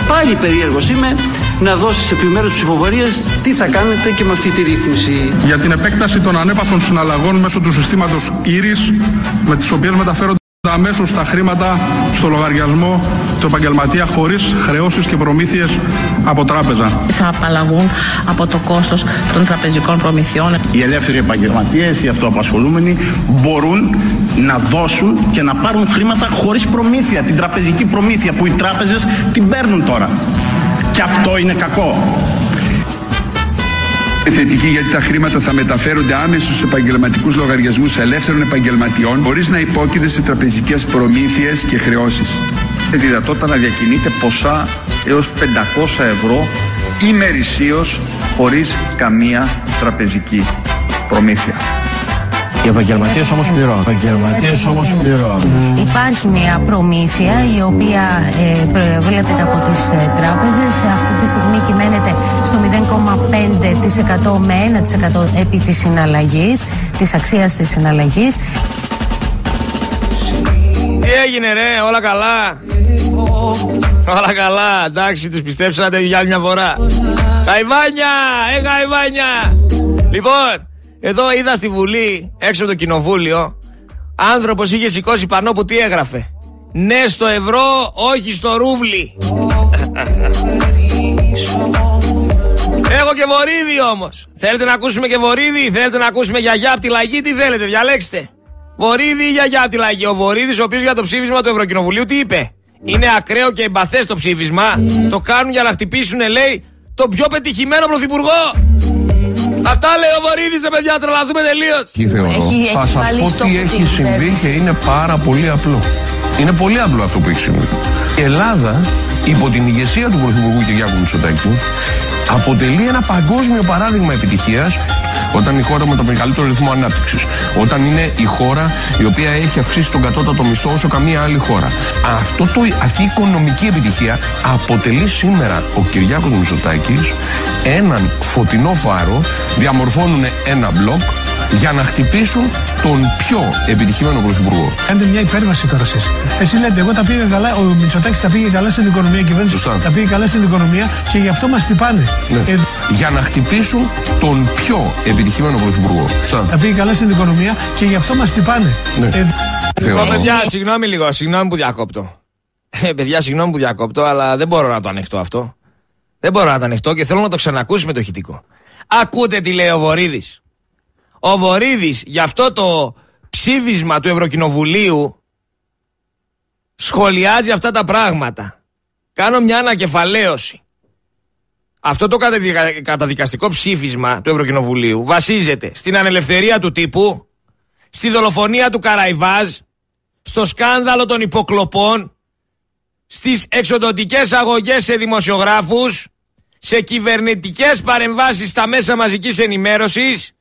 Πάλι περίεργος είμαι να δώσεις επιμέρους ψηφοφορίες τι θα κάνετε και με αυτή τη ρύθμιση; Για την επέκταση των ανέπαθων συναλλαγών μέσω του συστήματος Iris με τις οποίες μεταφέρονται αμέσως τα χρήματα στο λογαριασμό του επαγγελματία χωρίς χρεώσεις και προμήθειες από τράπεζα. Θα απαλλαγούν από το κόστος των τραπεζικών προμηθειών. Οι ελεύθεροι επαγγελματίες, οι αυτοαπασχολούμενοι μπορούν να δώσουν και να πάρουν χρήματα χωρίς προμήθεια, την τραπεζική προμήθεια που οι τράπεζες την παίρνουν τώρα. Και αυτό είναι κακό θετική γιατί τα χρήματα θα μεταφέρονται άμεσα στους επαγγελματικούς λογαριασμούς ελεύθερων επαγγελματιών χωρίς να υπόκειται σε τραπεζικές προμήθειες και χρεώσεις. Τη δυνατότητα να διακινείται ποσά έως 500 ευρώ ημερησίως χωρίς καμία τραπεζική προμήθεια. Οι επαγγελματίες όμως πληρώνουν. επαγγελματίες όμως πληρώνουν. Υπάρχει μια προμήθεια η οποία ε, προβλέπεται από τις ε, τράπεζες. Αυτή τη στιγμή κυμαίνεται στο 0,5% με 1% επί της συναλλαγής, της αξίας της συναλλαγής. Τι έγινε ρε, όλα καλά; Όλα καλά, εντάξει, τους πιστέψατε για άλλη μια φορά. Καϊβάνια, ε Καϊβάνια. Λοιπόν, εδώ είδα στη Βουλή, έξω από το κοινοβούλιο, άνθρωπος είχε σηκώσει πανό που τι έγραφε. Ναι στο ευρώ, όχι στο ρούβλι. Έχω και βορίδι όμως. Θέλετε να ακούσουμε και βορίδι, θέλετε να ακούσουμε γιαγιά από τη λαγή, τι θέλετε, διαλέξτε. Βορίδι ή γιαγιά από τη λαγή. Ο Βορίδης ο οποίος για το ψήφισμα του Ευρωκοινοβουλίου τι είπε; Είναι ακραίο και εμπαθές το ψήφισμα. Το κάνουν για να χτυπήσουν, λέει, το πιο πετυχημένο πρωθυπουργό. Αυτά λέει ο Βορύδης, ρε παιδιά, τρελαθούμε τελείως. Τι θεωρώ; Θα σας πω τι έχει συμβεί και είναι πάρα πολύ απλό. Είναι πολύ απλό αυτό που έχει συμβεί. Η Ελλάδα, υπό την ηγεσία του Πρωθυπουργού Κυριάκου Μητσοτάκη, αποτελεί ένα παγκόσμιο παράδειγμα επιτυχίας όταν η χώρα με το μεγαλύτερο ρυθμό ανάπτυξης. Όταν είναι η χώρα η οποία έχει αυξήσει τον κατώτατο μισθό όσο καμία άλλη χώρα. Αυτό το, αυτή η οικονομική επιτυχία αποτελεί σήμερα ο Κυριάκος Μητσοτάκης έναν φωτεινό φάρο, διαμορφώνουν ένα μπλοκ για να χτυπήσουν τον πιο επιτυχημένο πρωθυπουργό. Κάντε μια υπέρβαση τώρα εσείς. Εσύ λέτε, εγώ τα πήγα καλά, ο Μητσοτάκης τα πήγε καλά στην οικονομία, η κυβέρνηση Σωστά. τα πήγε καλά στην οικονομία και γι' αυτό μας τυπάνε. Ναι. Ε, Για να χτυπήσουν τον πιο επιτυχημένο πρωθυπουργό. Σωστά. τα πήγε καλά στην οικονομία και γι' αυτό μας τυπάνε. Ναι. Ε, Λοιπόν, παιδιά, συγγνώμη λίγο, συγγνώμη που διακόπτω. Ε, παιδιά, συγγνώμη που διακόπτω, αλλά δεν μπορώ να το ανεχτώ αυτό. Δεν μπορώ να το ανεχτώ και θέλω να το ξανακούσει με το ηχητικό. Ακούτε τι λέει ο Βορύδης. Ο Βορύδης για αυτό το ψήφισμα του Ευρωκοινοβουλίου σχολιάζει αυτά τα πράγματα. Κάνω μια ανακεφαλαίωση. Αυτό το καταδικα- καταδικαστικό ψήφισμα του Ευρωκοινοβουλίου βασίζεται στην ανελευθερία του τύπου, στη δολοφονία του Καραϊβάζ, στο σκάνδαλο των υποκλοπών, στις εξοδοτικές αγωγές σε δημοσιογράφους, σε κυβερνητικές παρεμβάσεις στα μέσα μαζικής ενημέρωσης,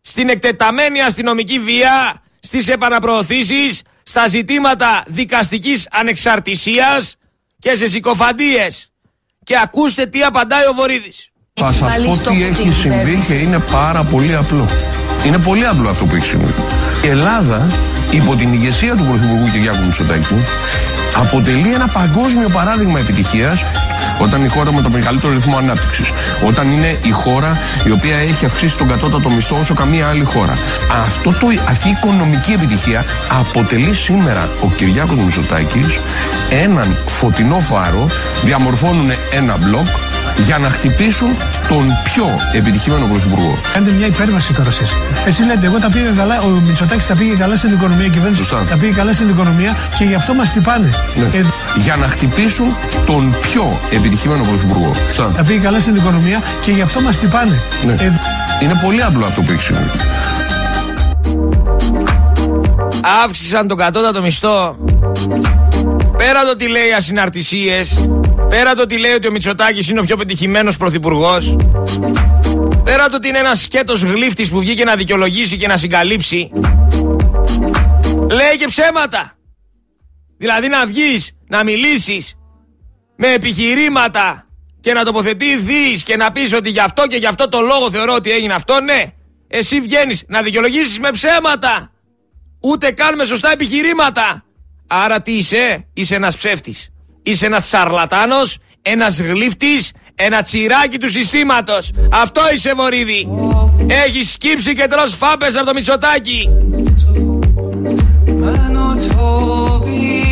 στην εκτεταμένη αστυνομική βία, στις επαναπροωθήσεις, στα ζητήματα δικαστικής ανεξαρτησίας και σε συκοφαντίες. Και ακούστε τι απαντάει ο Βορύδης. Θα σας πω τι έχει συμβεί και είναι πάρα πολύ απλό. Είναι πολύ απλό αυτό που έχει συμβεί. Η Ελλάδα, υπό την ηγεσία του Πρωθυπουργού Κυριάκου Μητσοτάκη, αποτελεί ένα παγκόσμιο παράδειγμα επιτυχίας όταν η χώρα με το μεγαλύτερο ρυθμό ανάπτυξης. Όταν είναι η χώρα η οποία έχει αυξήσει τον κατώτατο μισθό όσο καμία άλλη χώρα. Αυτό το, αυτή η οικονομική επιτυχία αποτελεί σήμερα ο Κυριάκος Μητσοτάκης έναν φωτεινό φάρο, διαμορφώνουν ένα μπλοκ για να χτυπήσουν τον πιο επιτυχημένο πρωθυπουργό. Κάντε μια υπέρβαση τώρα εσείς. Εσύ λέτε, εγώ τα πήγα καλά, ο Μητσοτάκης τα πήγε καλά στην οικονομία, η κυβέρνηση Σωστά. τα πήγε καλά στην οικονομία και γι' αυτό μας τυπάνε. Ναι. Ε, Για να χτυπήσουν τον πιο επιτυχημένο πρωθυπουργό. Σωστά. τα πήγε καλά στην οικονομία και γι' αυτό μας τυπάνε. Ναι. Ε, Είναι πολύ απλό αυτό που έχει συμβεί. αύξησαν τον κατώτατο μισθό. Πέρα το τι λέει ασυναρτησίες, πέρα το τι λέει ότι ο Μητσοτάκης είναι ο πιο πετυχημένος πρωθυπουργός, πέρα το ότι είναι ένας σκέτος γλύφτης που βγήκε να δικαιολογήσει και να συγκαλύψει, λέει και ψέματα. Δηλαδή να βγεις, να μιλήσεις με επιχειρήματα και να τοποθετηθείς και να πεις ότι γι' αυτό και γι' αυτό το λόγο θεωρώ ότι έγινε αυτό, ναι. Εσύ βγαίνεις να δικαιολογήσεις με ψέματα. Ούτε καν με σωστά επιχειρήματα. Άρα τι είσαι, είσαι ένας ψεύτης. Είσαι ένας σαρλατάνος, ένας γλύφτης, ένα τσιράκι του συστήματος. Αυτό είσαι Βορύδη. Έχεις σκύψει και τρως φάπες από το Μητσοτάκι.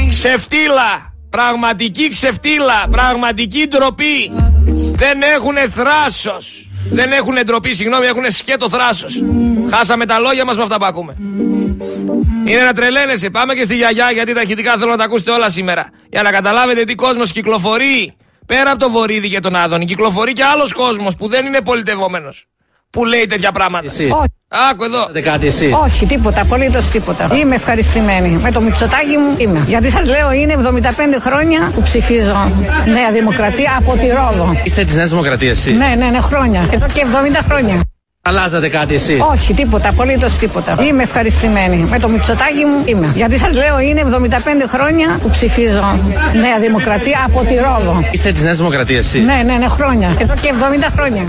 Ξεφτύλα. Πραγματική ξεφτύλα. Πραγματική ντροπή. Δεν έχουνε θράσος. Δεν έχουνε ντροπή, συγγνώμη, έχουνε σκέτο θράσος. Χάσαμε τα λόγια μας με αυτά που ακούμε. Είναι να τρελαίνεσαι. Πάμε και στη γιαγιά γιατί τα ηχητικά θέλω να τα ακούσετε όλα σήμερα. Για να καταλάβετε τι κόσμος κυκλοφορεί. Πέρα από το Βορύδη και τον Άδωνη, κυκλοφορεί και άλλος κόσμος που δεν είναι πολιτευόμενος. Που λέει τέτοια πράγματα. Εσύ. Άκου εδώ. κάτι εσύ. Όχι, τίποτα, απολύτως τίποτα. Είμαι ευχαριστημένη. Με το Μητσοτάκι μου είμαι. Γιατί σας λέω, είναι 75 χρόνια που ψηφίζω Νέα Δημοκρατία από τη Ρόδο. Είστε της Νέας Δημοκρατίας, εσύ. Ναι, ναι, ναι, χρόνια. Εδώ και 70 χρόνια. Αλλάζατε κάτι εσύ; Όχι, τίποτα, απολύτως τίποτα. Είμαι ευχαριστημένη. Με το Μητσοτάκι μου είμαι. Γιατί σας λέω, είναι 75 χρόνια που ψηφίζω Νέα Δημοκρατία από τη Ρόδο. Είστε της Νέας Δημοκρατίας, εσύ; Ναι, ναι, ναι, χρόνια. Εδώ και 70 χρόνια.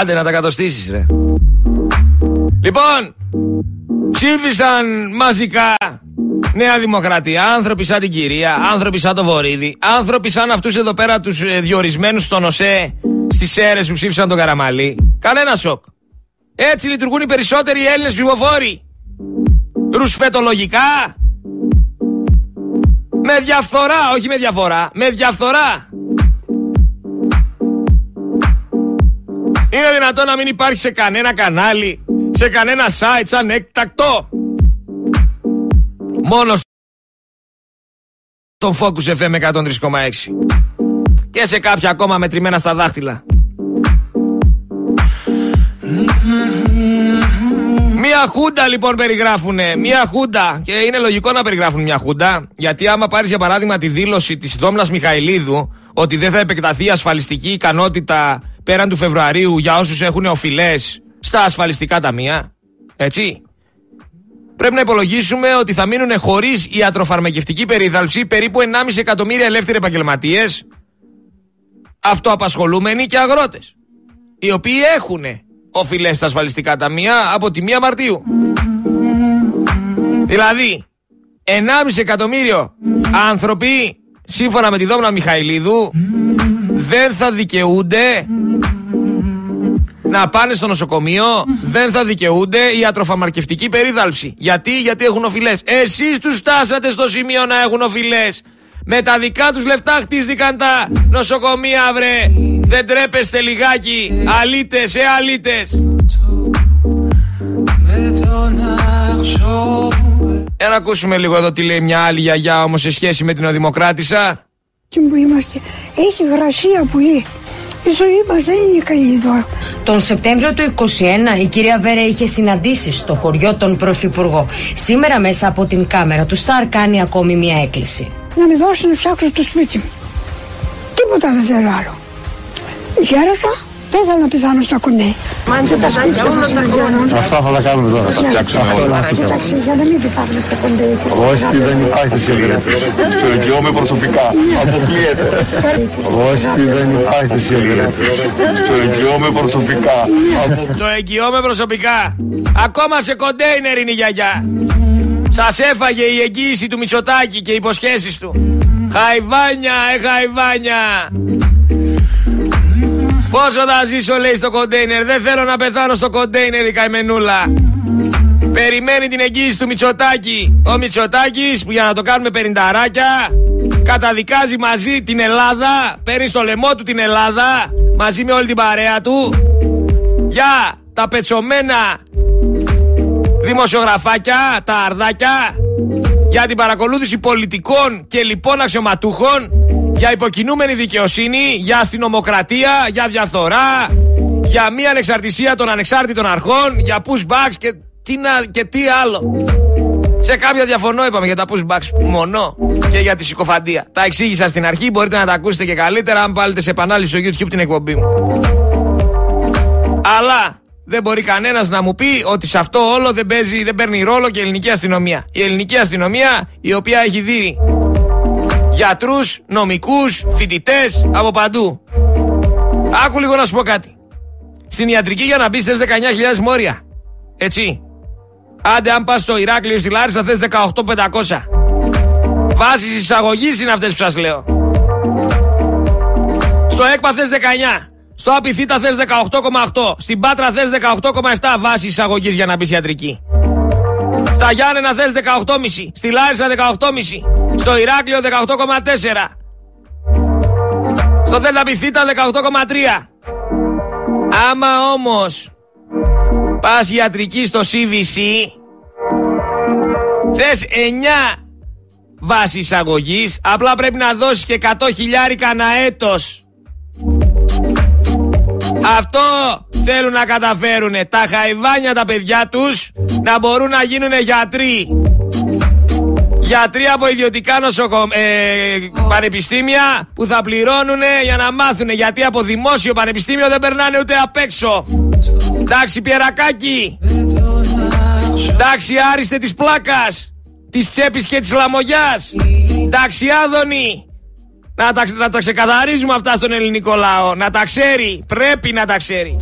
Άντε να τα κατοστήσεις ρε. Λοιπόν, ψήφισαν μαζικά Νέα Δημοκρατία, άνθρωποι σαν την κυρία, άνθρωποι σαν το Βορύδη, άνθρωποι σαν αυτούς εδώ πέρα τους ε, διορισμένους στον ΟΣΕ στις αίρες που ψήφισαν τον Καραμαλή. Κανένα σοκ. Έτσι λειτουργούν οι περισσότεροι Έλληνες ψηφοφόροι. Ρουσφετολογικά. Με διαφθορά, όχι με διαφορά, με διαφθορά. Είναι δυνατόν να μην υπάρχει σε κανένα κανάλι, σε κανένα site σαν έκτακτο. Μόνο στον Focus FM 103,6. Και σε κάποια ακόμα μετρημένα στα δάχτυλα. Μία χούντα λοιπόν περιγράφουνε. Μία χούντα. Και είναι λογικό να περιγράφουν μια χούντα. Γιατί άμα πάρεις για παράδειγμα τη δήλωση της Δόμνας Μιχαηλίδου ότι δεν θα επεκταθεί η ασφαλιστική ικανότητα πέραν του Φεβρουαρίου για όσους έχουν οφειλές στα ασφαλιστικά ταμεία. Έτσι; Πρέπει να υπολογίσουμε ότι θα μείνουν χωρίς ιατροφαρμακευτική περίθαλψη περίπου 1,5 εκατομμύρια ελεύθεροι επαγγελματίες, αυτοαπασχολούμενοι και αγρότες. Οι οποίοι έχουν οφειλές στα ασφαλιστικά ταμεία από τη 1 Μαρτίου. Δηλαδή, 1,5 εκατομμύριο άνθρωποι, σύμφωνα με τη Δόμνα Μιχαηλίδου, δεν θα δικαιούνται να πάνε στο νοσοκομείο, δεν θα δικαιούνται η ιατροφαμαρκευτική περίδαλψη. Γιατί, γιατί έχουν οφειλές. Εσείς τους φτάσατε στο σημείο να έχουν οφειλές. Με τα δικά τους λεφτά χτίστηκαν τα νοσοκομεία, βρε. Δεν τρέπεστε λιγάκι. Αλίτε, ε, αλίτε. Ένα ακούσουμε λίγο εδώ τι λέει μια άλλη γιαγιά όμως σε σχέση με την Οδημοκράτησα. Και που είμαστε. Έχει γρασία πολύ. Η ζωή μας δεν είναι καλή εδώ. Τον Σεπτέμβριο του 2021 η κυρία Βέρα είχε συναντήσεις στο χωριό τον Πρωθυπουργό. Σήμερα μέσα από την κάμερα του Σταρ κάνει ακόμη μια έκκληση. Να με δώσουν να φτιάξω το σπίτι μου. Τίποτα δεν θέλω άλλο. Γέρασα, δεν θέλω να πεθάνω στα κουνέ. Μάντια τα σπίτια όλα τα χρόνια. Αυτά θα τα κάνουμε τώρα. Θα φτιάξουμε όλα. Κοίταξε, για να μην πεθάνουμε στα κουνέ. Όχι, δεν υπάρχει σχέδιο. Το εγγυώμαι προσωπικά. Αποκλείεται. Όχι, δεν υπάρχει σχέδιο. Το εγγυώμαι προσωπικά. Το εγγυώμαι προσωπικά. Ακόμα σε κοντέινερ είναι η γιαγιά. Σας έφαγε η εγγύηση του Μητσοτάκη και οι υποσχέσεις του. Χαϊβάνια, ε χαϊβάνια. Πόσο θα ζήσω λέει στο κοντέινερ. Δεν θέλω να πεθάνω στο κοντέινερ η καημενούλα. Περιμένει την εγγύηση του Μητσοτάκη. Ο Μητσοτάκης που για να το κάνουμε πενινταράκια καταδικάζει μαζί την Ελλάδα. Παίρνει στο λαιμό του την Ελλάδα μαζί με όλη την παρέα του για τα πετσομένα δημοσιογραφάκια, τα αρδάκια για την παρακολούθηση πολιτικών και λοιπόν αξιωματούχων για υποκινούμενη δικαιοσύνη, για αστυνομοκρατία, για διαφθορά, για μία ανεξαρτησία των ανεξάρτητων αρχών, για pushbacks και τι, να, και τι άλλο. Σε κάποια διαφωνώ είπαμε για τα pushbacks μόνο και για τη συκοφαντία. Τα εξήγησα στην αρχή, μπορείτε να τα ακούσετε και καλύτερα αν βάλετε σε επανάληψη στο YouTube την εκπομπή μου. Αλλά δεν μπορεί κανένας να μου πει ότι σε αυτό όλο δεν, παίζει, δεν παίρνει ρόλο και η ελληνική αστυνομία. Η ελληνική αστυνομία η οποία έχει δει γιατρούς, νομικούς, φοιτητές από παντού. Άκου λίγο να σου πω κάτι. Στην ιατρική για να μπεις θες 19.000 μόρια. Έτσι. Άντε αν πας στο Ηράκλειο στη Λάρισα θες 18.500. Βάσεις εισαγωγής είναι αυτές που σας λέω. Στο ΕΚΠΑ θες 19. Στο Απιθύτα θες 18,8. Στην Πάτρα θες 18,7 βάση εισαγωγής για να μπεις ιατρική. Στα Γιάννενα θες 18,5. Στη Λάρισα 18,5. Στο Ηράκλειο 18,4. Στο Δέλτα Πιθύτα 18,3. Άμα όμως πας ιατρική στο CVC θες 9 βάση εισαγωγής, απλά πρέπει να δώσεις και 100 χιλιάρικα ανά έτος. Αυτό θέλουν να καταφέρουν τα χαϊβάνια τα παιδιά τους να μπορούν να γίνουν γιατροί. Γιατροί από ιδιωτικά νοσοκο... ε, πανεπιστήμια που θα πληρώνουν για να μάθουν γιατί από δημόσιο πανεπιστήμιο δεν περνάνε ούτε απ' έξω. Εντάξει Πιερακάκη. Εντάξει Άριστε της πλάκας. Της τσέπης και της λαμογιάς. Εντάξει Άδωνη. Να τα, να τα ξεκαθαρίζουμε αυτά στον ελληνικό λαό. Να τα ξέρει. Πρέπει να τα ξέρει.